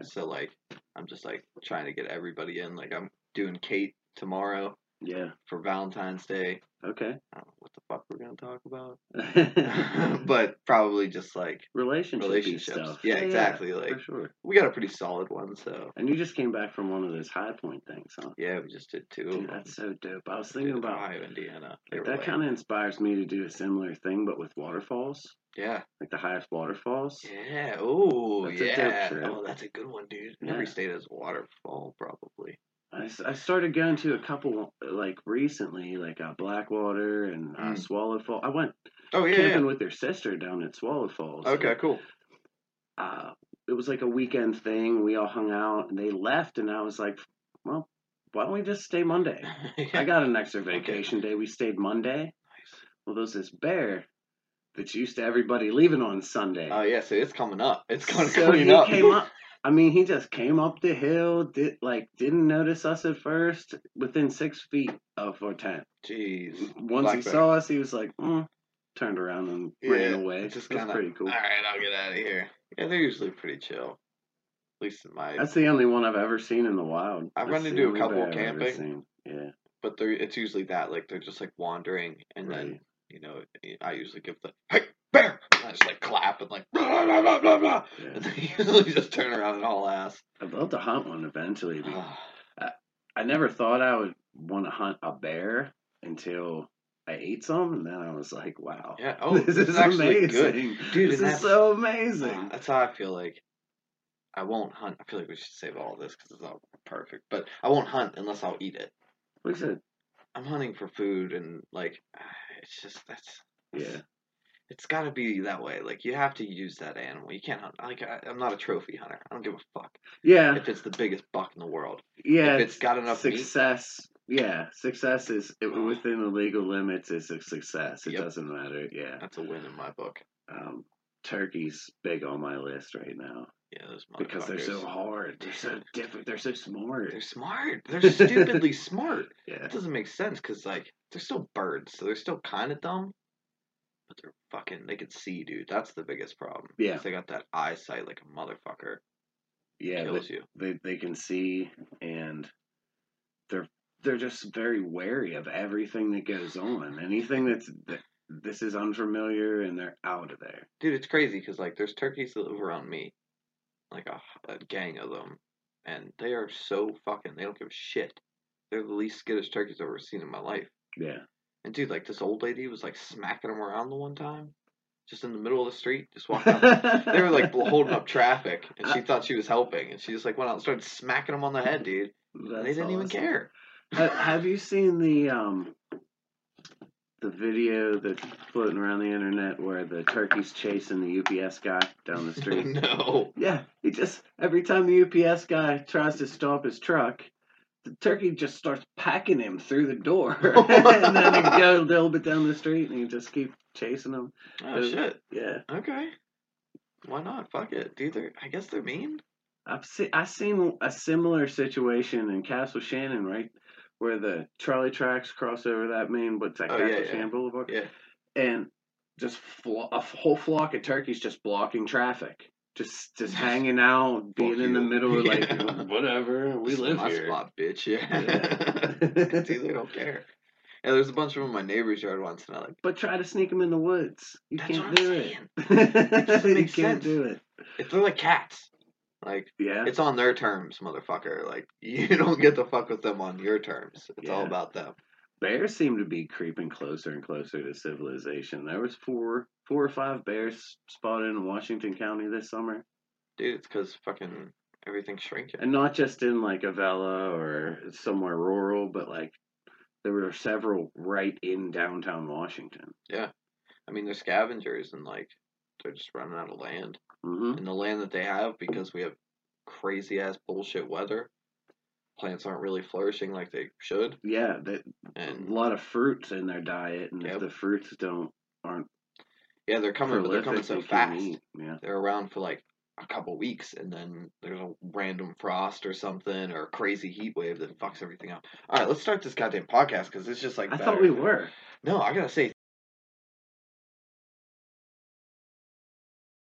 Speaker 1: so like I'm just like trying to get everybody in. Like I'm doing Kate tomorrow
Speaker 2: Yeah.
Speaker 1: for Valentine's Day.
Speaker 2: Okay.
Speaker 1: I don't know what the fuck we're gonna talk about, but probably just like
Speaker 2: Relationship
Speaker 1: relationships.
Speaker 2: stuff.
Speaker 1: Yeah, exactly.
Speaker 2: For
Speaker 1: Like
Speaker 2: sure.
Speaker 1: we got a pretty solid one, so
Speaker 2: And you just came back from one of those high point things, huh?
Speaker 1: yeah, we just did two. of
Speaker 2: Dude,
Speaker 1: them.
Speaker 2: that's so dope. I was thinking about
Speaker 1: Ohio, Indiana.
Speaker 2: Like, that
Speaker 1: lame.
Speaker 2: kind of inspires me to do a similar thing, but with waterfalls,
Speaker 1: yeah,
Speaker 2: like the highest waterfalls.
Speaker 1: yeah. Oh,
Speaker 2: That's a dope
Speaker 1: yeah. Oh, that's a good one, dude.
Speaker 2: Yeah.
Speaker 1: Every state has a waterfall, probably.
Speaker 2: I, I started going to a couple like recently, like uh, Blackwater and uh,
Speaker 1: Mm.
Speaker 2: Swallow Falls. I went
Speaker 1: Oh yeah.
Speaker 2: camping
Speaker 1: yeah.
Speaker 2: with their sister down at Swallow Falls.
Speaker 1: Okay, cool.
Speaker 2: uh, it was like a weekend thing. We all hung out, and they left, and I was like, "Well, why don't we just stay Monday?" I got an extra vacation day. We stayed Monday. Well, there's this bear that's used to everybody leaving on Sunday.
Speaker 1: Oh yeah, so it's coming up. It's going to
Speaker 2: so
Speaker 1: clean
Speaker 2: he
Speaker 1: up.
Speaker 2: came up. I mean, he just came up the hill. Did like didn't notice us at first. Within six feet of our tent.
Speaker 1: Jeez.
Speaker 2: Once
Speaker 1: Black
Speaker 2: he
Speaker 1: bear.
Speaker 2: saw us, he was like, mm, turned around and ran away.
Speaker 1: It's just kind of
Speaker 2: pretty cool.
Speaker 1: All right, I'll get out of here. Yeah, they're usually pretty chill. At least in my.
Speaker 2: That's the only one I've ever seen in the wild.
Speaker 1: I've run into a couple camping.
Speaker 2: seen. Yeah.
Speaker 1: but they're it's usually that like they're just like wandering, and then you know I usually give the hey bear. I just like clap and like blah blah blah blah blah,
Speaker 2: Yeah.
Speaker 1: and they usually just turn around and haul ass.
Speaker 2: I'd love to hunt one eventually. but
Speaker 1: Oh, ah.
Speaker 2: I never thought I would want to hunt a bear until I ate some, and then I was like, "Wow,
Speaker 1: yeah. Oh,
Speaker 2: this,
Speaker 1: this
Speaker 2: is
Speaker 1: actually
Speaker 2: amazing,
Speaker 1: good, dude.
Speaker 2: This is so amazing."
Speaker 1: Ah, that's how I feel like. I won't hunt. I feel like we should save all this because it's all perfect. But I won't hunt unless I'll eat it.
Speaker 2: I said,
Speaker 1: I'm hunting for food and like ah, it's just that's
Speaker 2: yeah,
Speaker 1: it's got to be that way. Like you have to use that animal. You can't hunt. Like I, I'm not a trophy hunter. I don't give a fuck
Speaker 2: yeah,
Speaker 1: if it's the biggest buck in the world.
Speaker 2: yeah.
Speaker 1: if it's got enough meat,
Speaker 2: success. Yeah, success is it, within the legal limits is a success. It
Speaker 1: Yep.
Speaker 2: doesn't matter. Yeah,
Speaker 1: that's a win in my book.
Speaker 2: um, turkey's big on my list right now
Speaker 1: Yeah, those
Speaker 2: because they're so hard. They're so different. They're so smart.
Speaker 1: They're smart. They're stupidly smart.
Speaker 2: Yeah,
Speaker 1: That doesn't make sense because like they're still birds, so they're still kind of dumb. But they're fucking. They can see, dude. That's the biggest problem.
Speaker 2: Yeah.
Speaker 1: They got that eyesight like a motherfucker.
Speaker 2: yeah. They,
Speaker 1: kills you.
Speaker 2: they they can see and they're they're just very wary of everything that goes on. Anything that's that this is unfamiliar and they're out of there.
Speaker 1: Dude, it's crazy because like there's turkeys that live around me, like a, a gang of them, and they are so fucking. They don't give a shit. They're the least skittish turkeys I've ever seen in my life.
Speaker 2: Yeah.
Speaker 1: And dude, like this old lady was like smacking them around the one time, just in the middle of the street, just walking up. they were like holding up traffic, and she thought she was helping, and she just like went out and started smacking them on the head, dude.
Speaker 2: That's
Speaker 1: they didn't even care.
Speaker 2: Have you seen the um the video that's floating around the internet where the turkey's chasing the UPS guy down the street?
Speaker 1: no.
Speaker 2: yeah, he just every time the UPS guy tries to stop his truck, turkey just starts packing him through the door, and then he go a little bit down the street, and he just keep chasing him.
Speaker 1: Oh shit.
Speaker 2: Yeah,
Speaker 1: Okay. Why not? Fuck it, dude. They're, I guess they're mean.
Speaker 2: I've seen I seen a similar situation in Castle Shannon, right, where the trolley tracks cross over that main, what's that
Speaker 1: Oh,
Speaker 2: Castle
Speaker 1: yeah, yeah.
Speaker 2: Shannon Boulevard?
Speaker 1: Yeah.
Speaker 2: and just flo- a whole flock of turkeys just blocking traffic, just just hanging out, being in the
Speaker 1: you.
Speaker 2: middle, like whatever. We
Speaker 1: This
Speaker 2: live
Speaker 1: my
Speaker 2: here.
Speaker 1: spot, bitch. Yeah.
Speaker 2: Yeah.
Speaker 1: Dude, they don't care. Yeah, there's a bunch of them in my neighbor's yard once, and I like.
Speaker 2: But try to sneak them in the woods. You
Speaker 1: That's
Speaker 2: can't
Speaker 1: what I'm
Speaker 2: do
Speaker 1: saying.
Speaker 2: it.
Speaker 1: doesn't
Speaker 2: you
Speaker 1: make
Speaker 2: can't
Speaker 1: sense.
Speaker 2: do it.
Speaker 1: If they're like cats, like
Speaker 2: Yeah.
Speaker 1: it's on their terms, motherfucker. Like you don't get to fuck with them on your terms. It's all
Speaker 2: Yeah.
Speaker 1: about them.
Speaker 2: Bears seem to be creeping closer and closer to civilization. There was four, four or five bears spotted in Washington County this summer.
Speaker 1: Dude, it's because fucking Everything's shrinking.
Speaker 2: and not just in like Avella or somewhere rural, but like there were several right in downtown Washington. Yeah.
Speaker 1: I mean, they're scavengers and like they're just running out of land.
Speaker 2: hmm
Speaker 1: And the land that they have, because we have crazy ass bullshit weather, plants aren't really flourishing like they should.
Speaker 2: Yeah, they, a lot of fruits in their diet, and
Speaker 1: Yep.
Speaker 2: if the fruits don't aren't
Speaker 1: yeah, they're coming, but they're coming so
Speaker 2: they
Speaker 1: fast.
Speaker 2: eat. Yeah,
Speaker 1: They're around for like a couple weeks, and then there's a random frost or something, or a crazy heat wave that fucks everything up. All right, let's start this goddamn podcast because it's just like
Speaker 2: I
Speaker 1: better.
Speaker 2: thought we were.
Speaker 1: No, I gotta say